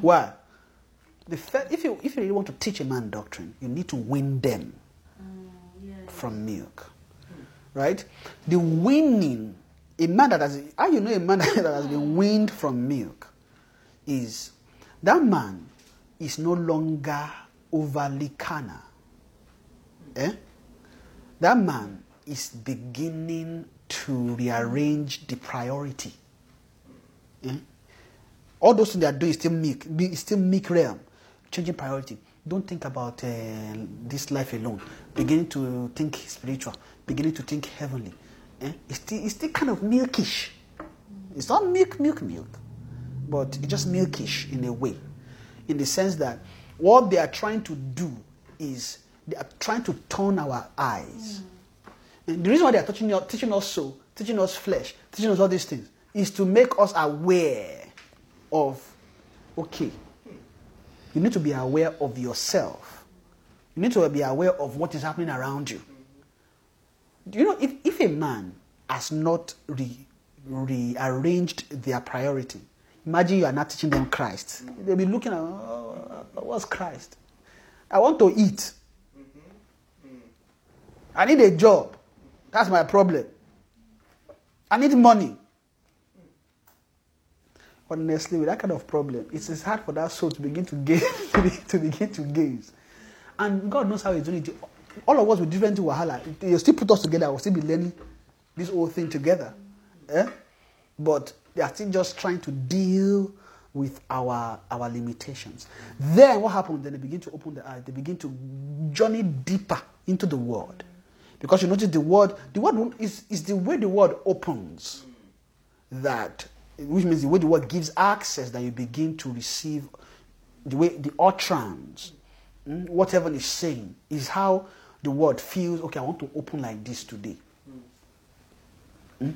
[SPEAKER 2] Why? If you if you really want to teach a man doctrine, you need to win them from milk, right? The winning a man that has how you know a man that has been weaned from milk is that man is no longer overly carnal. Eh? That man is beginning to rearrange the priority. Eh? All those things they are doing is still milk, is still milk realm, changing priority. Don't think about uh, this life alone. Beginning to think spiritual, beginning to think heavenly. Eh? It's, still, it's still kind of milkish. It's not milk, milk, milk, but it's just milkish in a way, in the sense that what they are trying to do is they are trying to turn our eyes. And the reason why they are teaching, teaching us so, teaching us flesh, teaching us all these things, is to make us aware of, okay, you need to be aware of yourself. You need to be aware of what is happening around you. You know if, if a man has not re, rearranged their priority, imagine you are not teaching them Christ. They'll be looking at, oh, what's Christ? I want to eat. I need a job. That's my problem. I need money. Honestly, with that kind of problem, it's, it's hard for that soul to begin to gaze, to, begin to gaze. And God knows how He's doing it. All of us with different wahala, He'll still put us together. We'll still be learning this whole thing together. Eh? But they are still just trying to deal with our our limitations. Then what happens? Then they begin to open the eyes. They begin to journey deeper into the word, because you notice the word. The word is is the way the word opens that which means the way the word gives access that you begin to receive the way the utterance mm, whatever is saying is how the word feels okay i want to open like this today Mm?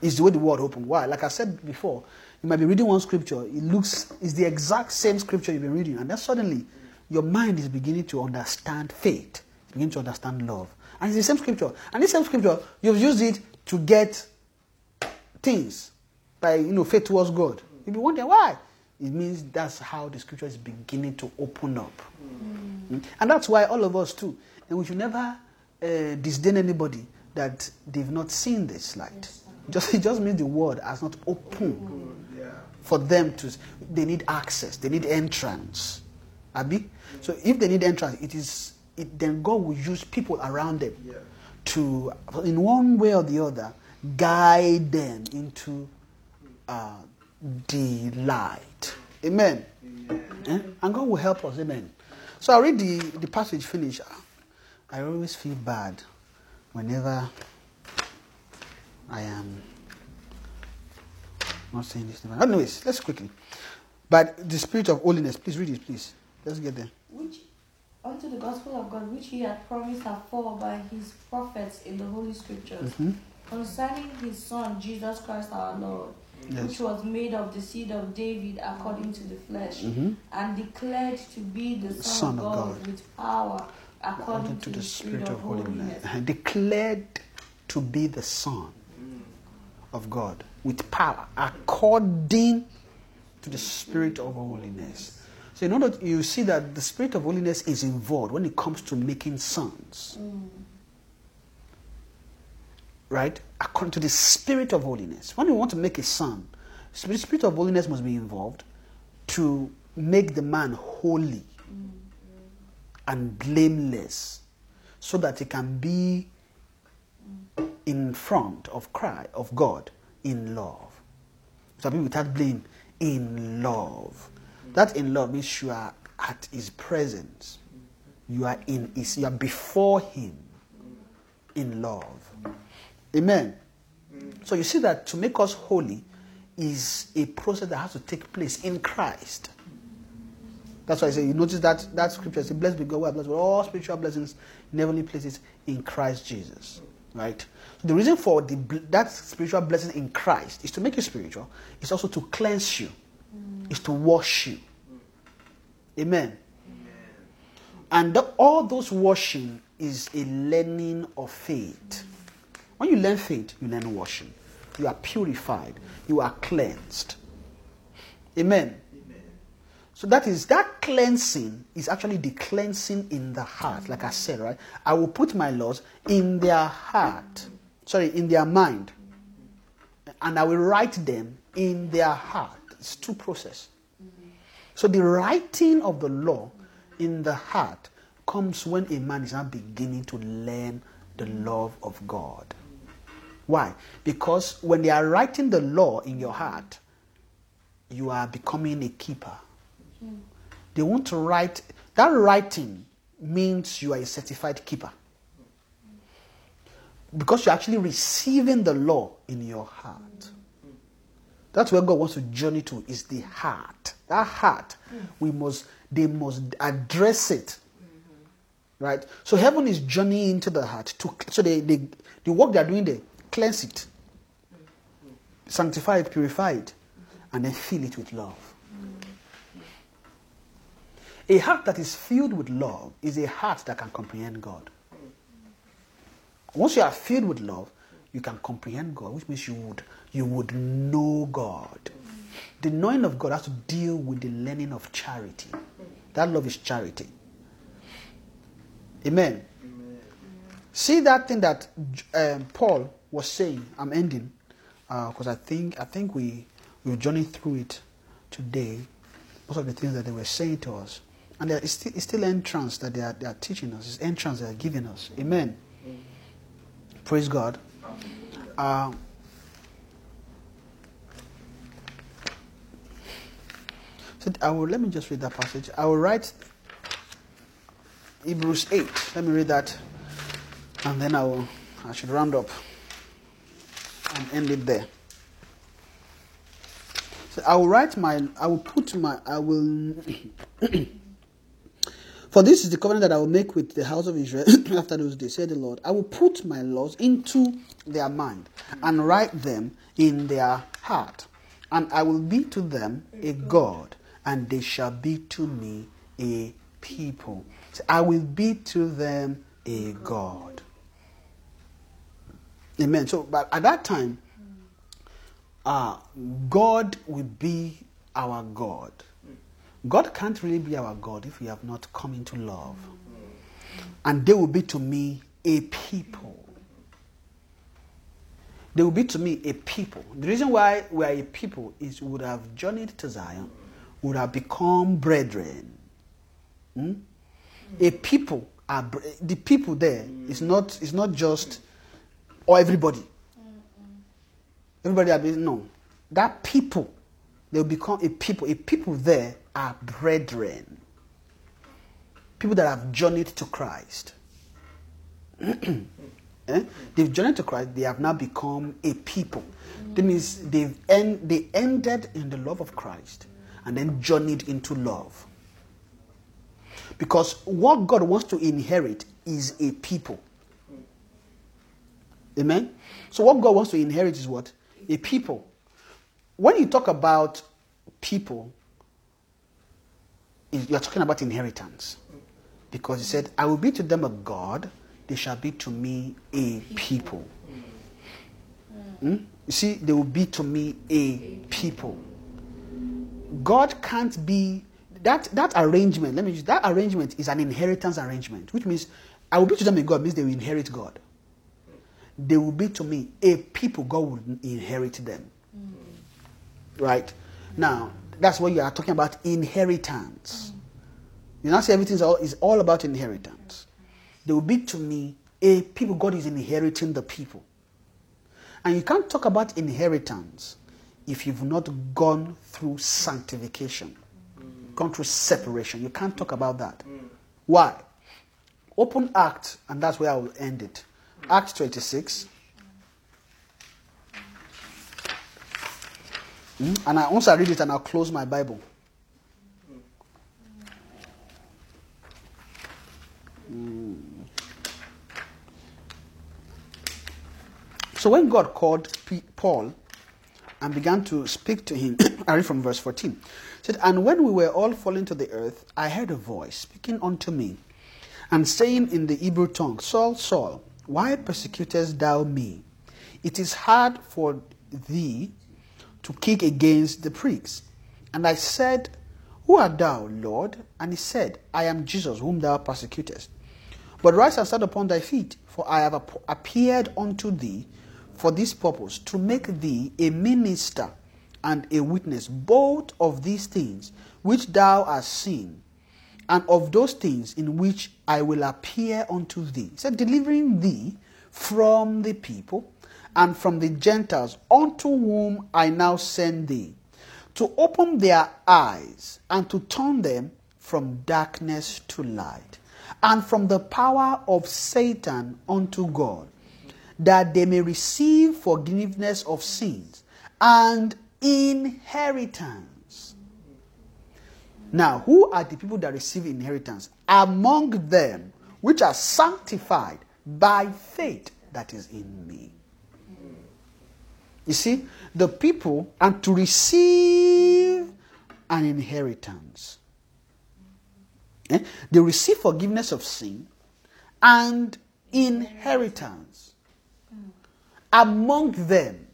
[SPEAKER 2] It's the way the word opened. Why? Like I said before, you might be reading one scripture, it looks, it's the exact same scripture you've been reading, and then suddenly your mind is beginning to understand faith, beginning to understand love. And it's the same scripture. And this same scripture, you've used it to get things by you know faith towards God. You'll be wondering why. It means that's how the scripture is beginning to open up. Mm. And that's why all of us too. And we should never uh, disdain anybody that they've not seen this light. just it just means the word has not opened
[SPEAKER 4] Yeah.
[SPEAKER 2] for them to they need access, they need entrance. Abi? So if they need entrance, it is it, then God will use people around them
[SPEAKER 4] Yeah.
[SPEAKER 2] to in one way or the other guide them into uh, the light. Amen. Eh? And God will help us. Amen. So I read the, the passage finish. I always feel bad whenever I am not saying this. Anyways, let's quickly. But the spirit of holiness, please read it, please. Let's get there.
[SPEAKER 3] which unto the gospel of God which he had promised afore by his prophets in the holy scriptures
[SPEAKER 2] Mhm.
[SPEAKER 3] concerning his son Jesus Christ our Lord
[SPEAKER 2] Yes.
[SPEAKER 3] which was made of the seed of David according to the flesh
[SPEAKER 2] Mhm.
[SPEAKER 3] and declared to be the son,
[SPEAKER 2] Son
[SPEAKER 3] of God,
[SPEAKER 2] God.
[SPEAKER 3] with power according
[SPEAKER 2] According
[SPEAKER 3] to, the spirit of holiness.
[SPEAKER 2] And declared to be the Son of God with power, according to the Spirit of holiness. So, in order you see that the Spirit of holiness is involved when it comes to making sons. Right? According to the Spirit of holiness. When you want to make a son, the Spirit of holiness must be involved to make the man holy and blameless so that he can be in front of Christ, of God in love. So be without blame in love. That in love means you are at his presence. You are in his you are before him in love. Amen. Mm. So you see that to make us holy is a process that has to take place in Christ. That's why I say you notice that that scripture says, "Blessed be God, who has blessed with all spiritual blessings in heavenly places in Christ Jesus." Right. So the reason for the that spiritual blessing in Christ is to make you spiritual. It's also to cleanse you. Mm. It's to wash you. Amen. And the- all those washing is a learning of faith. When you learn faith, you learn washing. You are purified. You are cleansed. Amen. So that is that cleansing is actually the cleansing in the heart. Like I said, right? I will put my laws in their heart. Sorry, in their mind. And I will write them in their heart. It's two process. Mm-hmm. So the writing of the law in the heart comes when a man is now beginning to learn the love of God. Why? Because when they are writing the law in your heart, you are becoming a keeper. They want to write, that writing means you are a certified keeper. Because you're actually receiving the law in your heart. That's where God wants to journey to is the heart. That heart, we must, they must address it. Right? So heaven is journeying into the heart. To, so they, they, the work they are doing there, cleanse it, sanctify it, purify it, and then fill it with love. A heart that is filled with love is a heart that can comprehend God. Once you are filled with love, you can comprehend God, which means you would you would know God. The knowing of God has to deal with the learning of charity. That love is charity. Amen. See that thing that um, Paul was saying. I'm ending because I think I think we we journey through it today. Most of the things that they were saying to us, and still, it's still entrance that they are, they are teaching us. It's entrance they are giving us. Amen. Praise God. Uh, so I will let me just read that passage. I will write Hebrews 8. Let me read that. And then I will I should round up and end it there. So I will write my I will put my I will For this is the covenant that I will make with the house of Israel after those days, said the Lord. I will put my laws into their mind and write them in their heart. And I will be to them a God, and they shall be to me a people. So I will be to them a God. Amen. So, but at that time, uh, God will be our God. God can't really be our God if we have not come into love. And they will be to me a people. They will be to me a people. The reason why we are a people is we would have journeyed to Zion, would have become brethren. Hmm? A people are the people there is not is not just or everybody. Everybody are being no. That people, they'll become a people. A people there are brethren. People that have journeyed to Christ. Eh? They've journeyed to Christ, they have now become a people. That means they've end, they ended in the love of Christ and then journeyed into love. Because what God wants to inherit is a people. Amen? So, what God wants to inherit is what? A people. When you talk about people, you're talking about inheritance. Because he said, I will be to them a God, they shall be to me a people. Hmm? You see, they will be to me a people. God can't be that that arrangement. Let me that arrangement is an inheritance arrangement, which means I will be to them a God means they will inherit God. They will be to me a people. God will inherit them. Mm. Right now, that's what you are talking about inheritance. You now see everything is all, is all about inheritance. They will be to me a people. God is inheriting the people. And you can't talk about inheritance if you've not gone through sanctification, mm. gone through separation. You can't talk about that. Mm. Why? Open Act, and that's where I will end it. Act 26. Hmm? And I, once I read it, and I'll close my Bible. Hmm. So when God called Paul and began to speak to him, I read from verse 14. It said, And when we were all falling to the earth, I heard a voice speaking unto me, and saying in the Hebrew tongue, Saul, Saul, why persecutest thou me? It is hard for thee to kick against the pricks. And I said, Who art thou, Lord? And he said, I am Jesus, whom thou persecutest. But rise and stand upon thy feet, for I have ap- appeared unto thee for this purpose, to make thee a minister and a witness both of these things which thou hast seen, and of those things in which I will appear unto thee. He said, delivering thee from the people and from the Gentiles, unto whom I now send thee, to open their eyes and to turn them from darkness to light, and from the power of Satan unto God, that they may receive forgiveness of sins and inheritance. Now, who are the people that receive inheritance? Among them which are sanctified by faith that is in me. You see, the people and to receive an inheritance. Eh? They receive forgiveness of sin and inheritance among them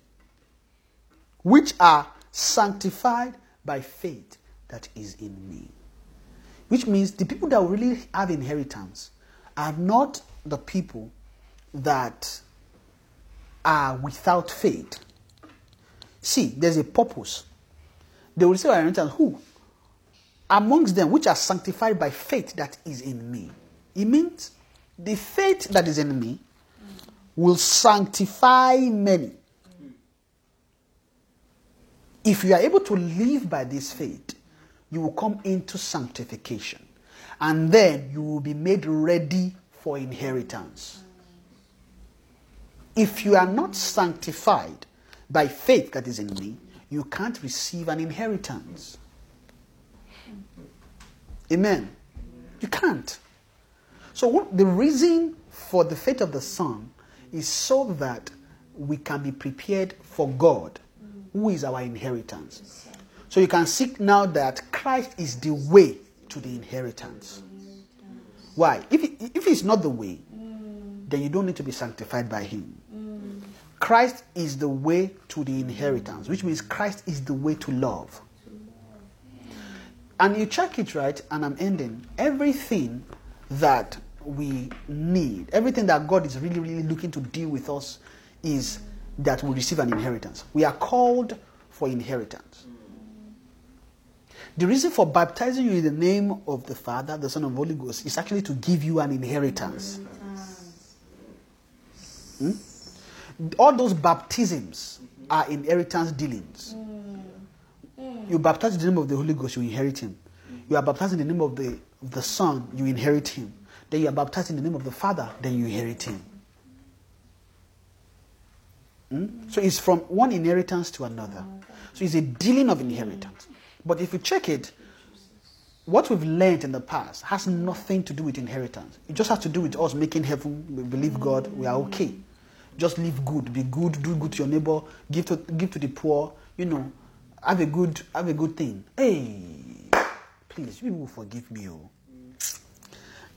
[SPEAKER 2] which are sanctified by faith that is in me. Which means the people that really have inheritance are not the people that are without faith. See, there's a purpose. They will an inheritance. Who? Amongst them which are sanctified by faith that is in me. It means the faith that is in me will sanctify many. If you are able to live by this faith, you will come into sanctification. And then you will be made ready for inheritance. If you are not sanctified by faith that is in me, you can't receive an inheritance. Amen. You can't. So, what, the reason for the faith of the Son is so that we can be prepared for God, who is our inheritance. So, you can seek now that Christ is the way to the inheritance. Why? If, it- if He's not the way, then you don't need to be sanctified by Him. Christ is the way to the inheritance, which means Christ is the way to love. And you check it right, and I'm ending. Everything that we need, everything that God is really, really looking to deal with us, is that we receive an inheritance. We are called for inheritance. The reason for baptizing you in the name of the Father, the Son, and Holy Ghost is actually to give you an inheritance. Hmm? All those baptisms are inheritance dealings. You baptize in the name of the Holy Ghost, you inherit him. You are baptized in the name of the, of the Son, you inherit him. Then you are baptized in the name of the Father, then you inherit him. Hmm? So it's from one inheritance to another. So it's a dealing of inheritance. But if you check it, what we've learned in the past has nothing to do with inheritance. It just has to do with us making heaven, we believe God, we are okay. Just live good, be good, do good to your neighbor, give to give to the poor, you know, have a good have a good thing. Hey, please, you will forgive me, oh.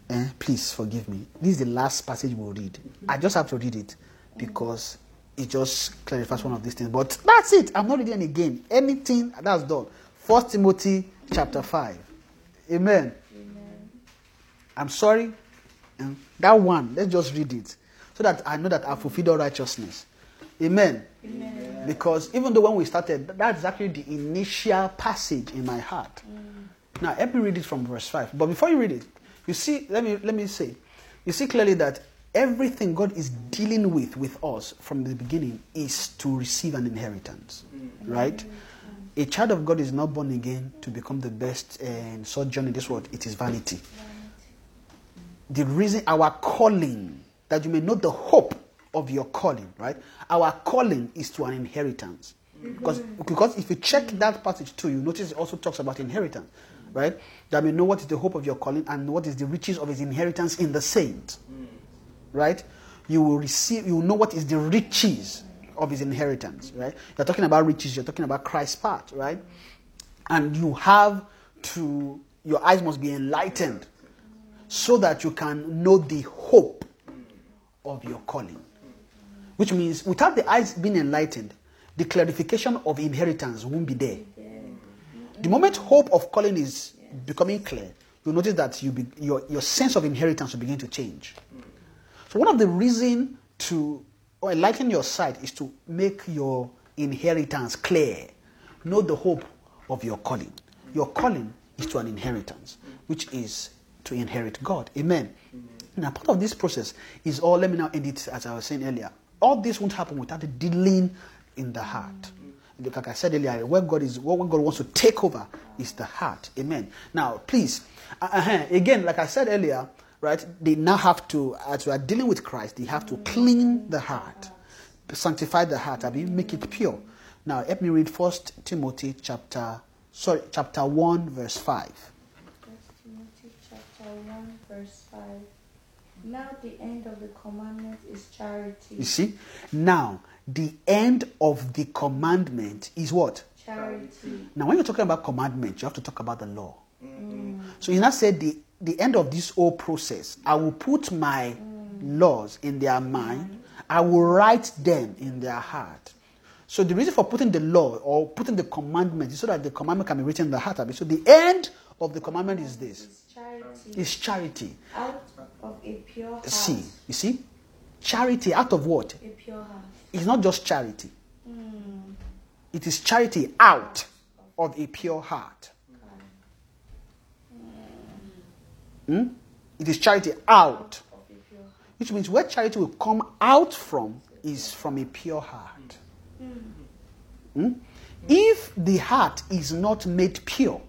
[SPEAKER 2] Eh, please forgive me. This is the last passage we'll read. I just have to read it because it just clarifies one of these things. But that's it. I'm not reading again. Anything that's done. First Timothy chapter 5. Amen. I'm sorry. That one, let's just read it. So that I know that I fulfilled all righteousness. Amen. Because even though when we started, that's actually the initial passage in my heart. Mm. Now, let me read it from verse 5. But before you read it, you see, let me, let me say, you see clearly that everything God is dealing with with us from the beginning is to receive an inheritance. Mm. Right? Mm. A child of God is not born again to become the best eh, and sojourn in this world. It is vanity. The reason our calling, that you may know the hope of your calling, right? Our calling is to an inheritance. Because, mm-hmm. because if you check that passage too, you notice it also talks about inheritance, right? That we know what is the hope of your calling and what is the riches of his inheritance in the saints, mm. right? You will receive, you will know what is the riches of his inheritance, right? You're talking about riches, you're talking about Christ's part, right? And you have to, your eyes must be enlightened so that you can know the hope of your calling. Which means, without the eyes being enlightened, the clarification of inheritance won't be there. The moment hope of calling is becoming clear, you'll notice that you be, your, your sense of inheritance will begin to change. So, one of the reasons to or enlighten your sight is to make your inheritance clear. Know the hope of your calling. Your calling is to an inheritance, which is to inherit God. Amen. Now, part of this process is all, let me now end it as I was saying earlier. All this won't happen without the dealing in the heart. Like I said earlier, where God is, what God wants to take over is the heart. Amen. Now, please, uh, again, like I said earlier, right? They now have to, as we are dealing with Christ, they have to clean the heart, sanctify the heart, I mean, make it pure. Now, let me read First Timothy chapter, sorry, chapter one, verse five.
[SPEAKER 3] First Timothy chapter 1 verse 5. Now the end of the commandment is charity.
[SPEAKER 2] You see, now the end of the commandment is what?
[SPEAKER 3] Charity.
[SPEAKER 2] Now, when you're talking about commandment, you have to talk about the law. Mm. So he now said the, the end of this whole process, I will put my laws in their mind, I will write them in their heart. So the reason for putting the law or putting the commandment is so that the commandment can be written in the heart. So the end of the commandment is this:
[SPEAKER 3] Is charity.
[SPEAKER 2] is charity.
[SPEAKER 3] out of a pure heart.
[SPEAKER 2] See, you see, charity out of what?
[SPEAKER 3] A pure heart.
[SPEAKER 2] It's not just charity. Hmm. It is charity out of a pure heart. Hmm? It is charity out. Which means where charity will come out from is from a pure heart. Hmm? If the heart is not made pure,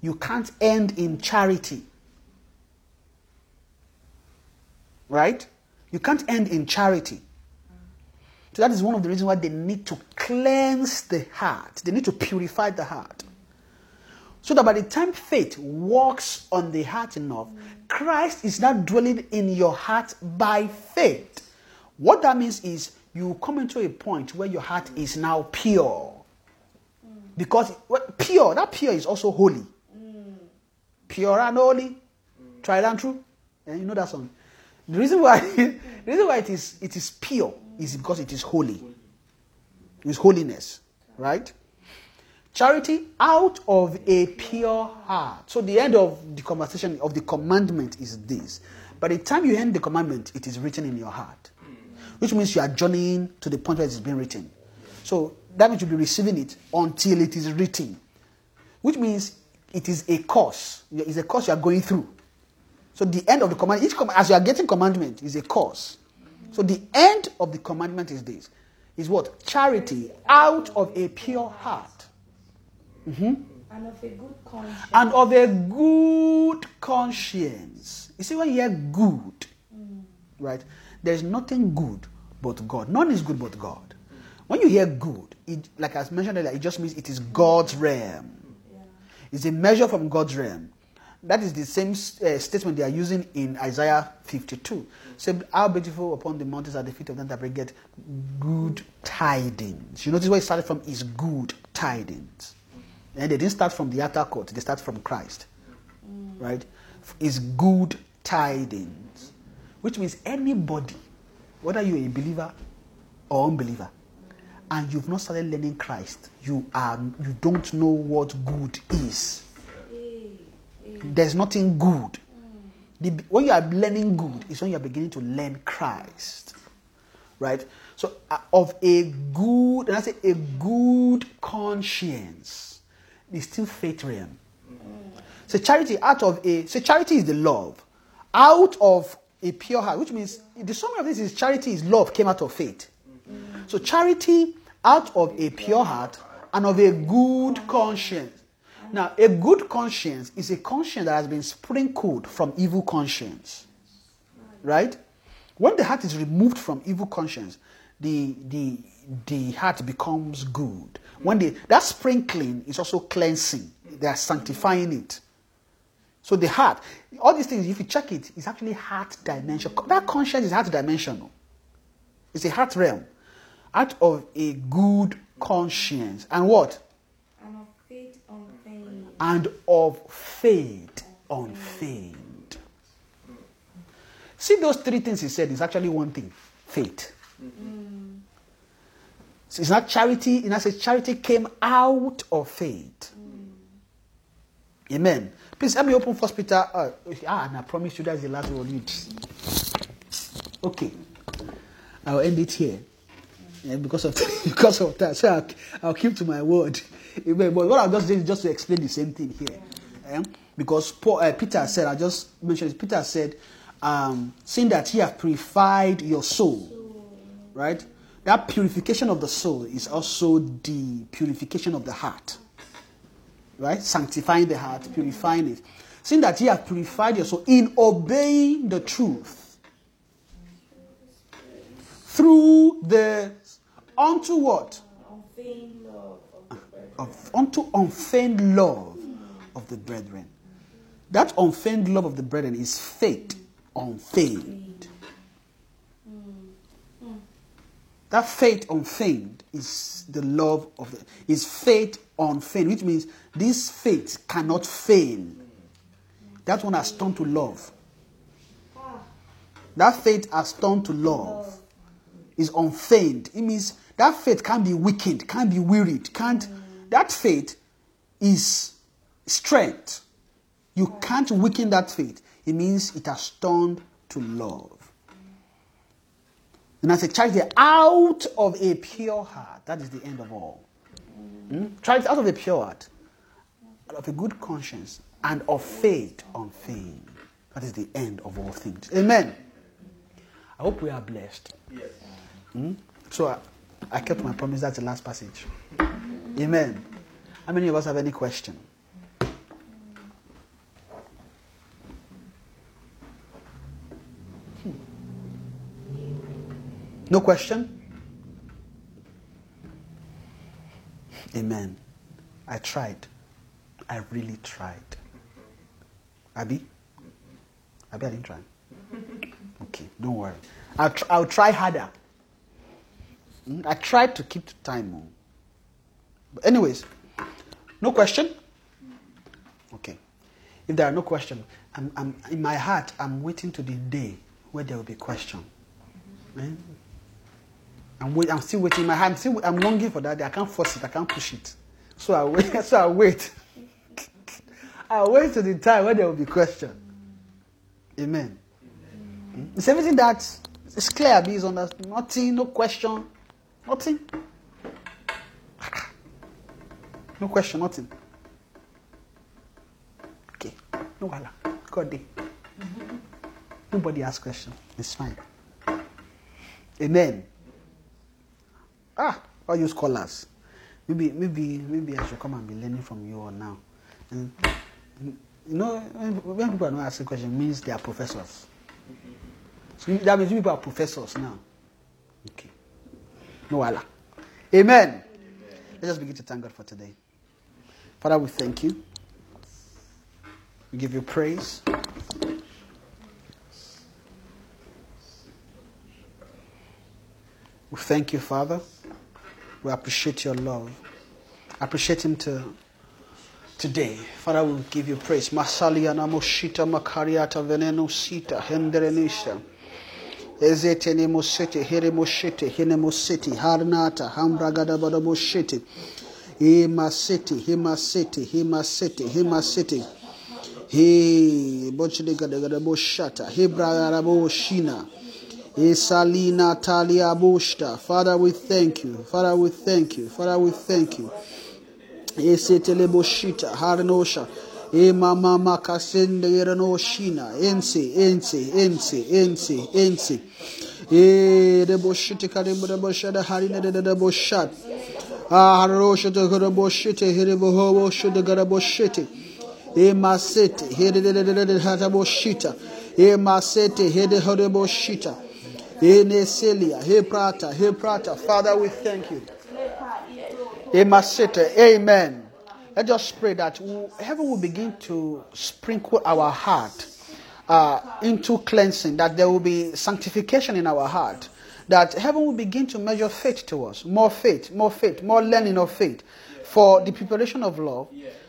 [SPEAKER 2] you can't end in charity. Right? You can't end in charity. So that is one of the reasons why they need to cleanse the heart. They need to purify the heart. So that by the time faith works on the heart enough, Christ is now dwelling in your heart by faith. What that means is you come into a point where your heart is now pure. Because pure, that pure is also holy. Pure and holy. Tried and true. And you know that song. The reason why the reason why it is it is pure is because it is holy. It's holiness. Right? Charity out of a pure heart. So the end of the conversation of the commandment is this. By the time you end the commandment, it is written in your heart. Which means you are journeying to the point where it is being written. So that means you'll be receiving it until it is written. Which means it is a course. It's a course you are going through. So the end of the command, each as you are getting commandment, is a course. So the end of the commandment is this: is what charity out of a pure heart
[SPEAKER 3] And of a good conscience.
[SPEAKER 2] and of a good conscience. You see, when you hear good, right, there's nothing good but God. None is good but God. When you hear good, it, like I mentioned earlier, it just means it is God's realm. It's a measure from God's realm. That is the same uh, statement they are using in Isaiah 52. Say, how beautiful upon the mountains are the feet of them that bring good tidings. You notice where it started from is good tidings. And they didn't start from the outer court, they start from Christ. Right? Is good tidings. Which means anybody, whether you're a believer or unbeliever, and you've not started learning Christ, you are you don't know what good is. There's nothing good. The, when you are learning good is when you are beginning to learn Christ. Right? So uh, of a good, and I say a good conscience, is still faith realm. So charity out of a so charity is the love. Out of a pure heart, which means the summary of this is charity is love came out of faith. So charity out of a pure heart and of a good conscience. Now, a good conscience is a conscience that has been sprinkled from evil conscience. Right? When the heart is removed from evil conscience, the the the heart becomes good. When they, that sprinkling is also cleansing, they are sanctifying it. So the heart, all these things, if you check it, it's actually heart dimension. That conscience is heart dimensional. It's a heart realm. Out of a good conscience. And what?
[SPEAKER 3] And of faith unfeigned.
[SPEAKER 2] And of faith unfeigned. See those three things he said is actually one thing. Faith. Mm. So it's not charity, and I said charity came out of faith. Amen. Please let me open First Peter. Uh, ah, and I promise you that's the last one. Read. Okay, I'll end it here. Yeah, because of because of that, so I'll, I'll keep to my word. Amen. But what I'll just do is just to explain the same thing here, Eh? because Paul, uh, Peter said, I just mentioned. Peter said, um, "Seeing that He have purified your soul, right? That purification of the soul is also the purification of the heart." right? Sanctifying the heart, purifying it. Seeing that ye have purified your soul in obeying the truth through the unto what?
[SPEAKER 3] Unfeigned love. Of,
[SPEAKER 2] unto unfeigned love of the brethren. That unfeigned love of the brethren is faith unfeigned. That faith unfeigned is the love of the is faith unfeigned, which means this faith cannot fail. That one has turned to love. That faith has turned to love. Is unfeigned. It means that faith can't be weakened, can't be wearied, can't. That faith is strength. You can't weaken that faith. It means it has turned to love. And as a charity out of a pure heart, that is the end of all. Hmm? Charity out of a pure heart, out of a good conscience, and of faith unfeigned. That is the end of all things. Amen. I hope we are blessed.
[SPEAKER 4] Yes.
[SPEAKER 2] Hmm? So I, I kept my promise. That's the last passage. Amen. How many of us have any question? No question? Amen. I tried. I really tried. Abby? Abby, I didn't try. Okay, don't worry. I'll, tr- I'll try harder. Mm, I tried to keep to time. oh. But anyways, no question? Okay. If there are no questions, I'm, I'm, in my heart, I'm waiting to the day where there will be question. Eh? I'm, wait, I'm still waiting. My I'm still, I'm longing for that day. I can't force it. I can't push it. So I wait. So I wait. I wait to the time when there will be question. Amen. Mm? It's everything that is clear. Be is under nothing, no question, nothing. No question, nothing. Okay, no wala. God day. Nobody asks question. It's fine. Amen. Ah, all you scholars. Maybe, maybe, maybe I should come and be learning from you all now. And, you know, when, people are not asking questions, it means they are professors. So that means people are professors now. Okay. No wala. Amen. Let's just begin to thank God for today. Father, we thank you. We give you praise. We thank you, Father. We appreciate your love. Appreciate him to today. Father, we give you praise. Masaliana moshita makariata veneno sita henderenisha. Ezete ne mosete here moshete hene mosete harnata hambragada bada moshete. Hima city, hima city, hima city, hima city. He bochide gada gada boshata. Hebra rabo shina. Esalina talia bushta. Father, we thank you. Father, we thank you. Father, we thank you. Esetele boshita harnosha. E mama makasende yeranoshina. Ense, ense, ense, ense, ense. E de boshite karimbo de boshada harina de de boshat. Ah harosha de gara boshite here boho boshite gara boshite. E masete here de de de de hata boshita. E masete here de hore boshita. Ene Celia, He Prata, He Prata. Father, we thank you. Amen. Let us pray that heaven will begin to sprinkle our heart uh, into cleansing, that there will be sanctification in our heart, that heaven will begin to measure faith to us, more faith, more faith, more learning of faith for the preparation of love,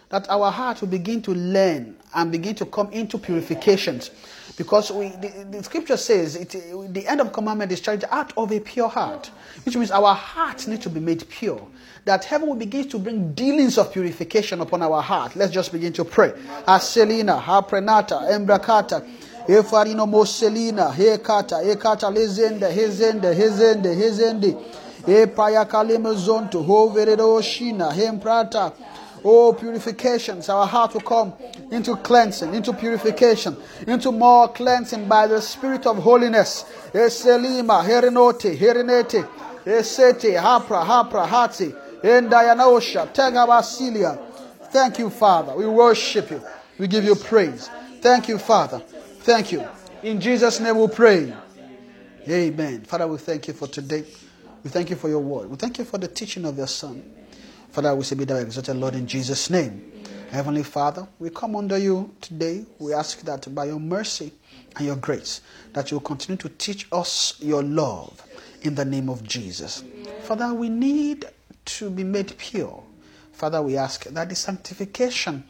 [SPEAKER 2] that our heart will begin to learn and begin to come into purifications. Because we, the, the scripture says it, the end of commandment is charged out of a pure heart, which means our hearts need to be made pure that heaven will begin to bring dealings of purification upon our heart. Let's just begin to pray. Aselina, Haprenata, Embrakata, Efarino Moselina, Hekata, Ekata, Lezende, Hezende, Hezende, Hezende, Epaya Kalimazonto, Hoveredo Shina, Hemprata. Oh, purifications. Our heart will come into cleansing, into purification, into more cleansing by the Spirit of holiness. Eselima, Herinote, Herinete, Esete, Hapra, Hapra, Hati. Thank you, Father. We worship you. We give you praise. Thank you, Father. Thank you. In Jesus' name we pray. Amen. Father, we thank you for today. We thank you for your word. We thank you for the teaching of your Son. Father, we say, Be thou exalted, Lord, in Jesus' name. Heavenly Father, we come under you today. We ask that by your mercy and your grace, that you will continue to teach us your love in the name of Jesus. Father, we need to be made pure. Father, we ask that the sanctification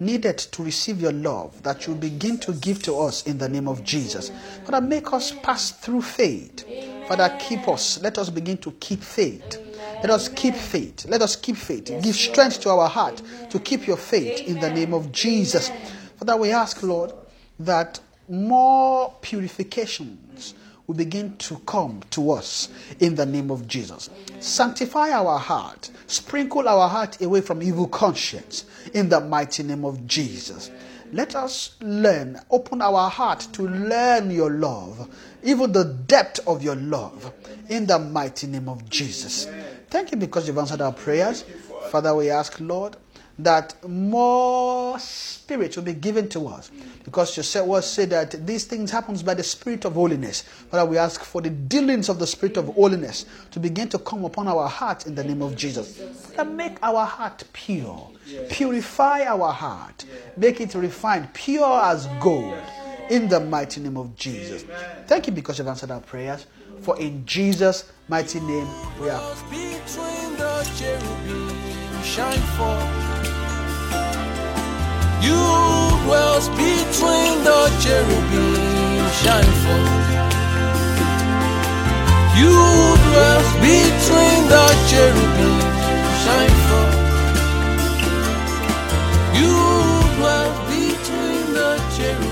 [SPEAKER 2] needed to receive your love, that you begin to give to us in the name of Jesus. Father, make us pass through faith. Father, keep us. Let us begin to keep faith. Let us keep faith. Let us keep faith. Give strength to our heart to keep your faith in the name of Jesus. Father, we ask, Lord, that more purifications will begin to come to us in the name of Jesus. Sanctify our heart, sprinkle our heart away from evil conscience in the mighty name of Jesus. Let us learn, open our heart to learn your love, even the depth of your love, in the mighty name of Jesus. Thank you because you've answered our prayers. Father, we ask, Lord, that more spirit will be given to us. Because your said was said that these things happens by the spirit of holiness. Father, we ask for the dealings of the spirit of holiness to begin to come upon our heart in the name of Jesus. Father, make our heart pure. Purify our heart. Make it refined, pure as gold. In the mighty name of Jesus. Thank you because you've answered our prayers. For in Jesus' mighty name we are.
[SPEAKER 1] You dwells between the cherubim, shine forth. You dwells between the cherubim, shine forth. You dwells between the cherubim.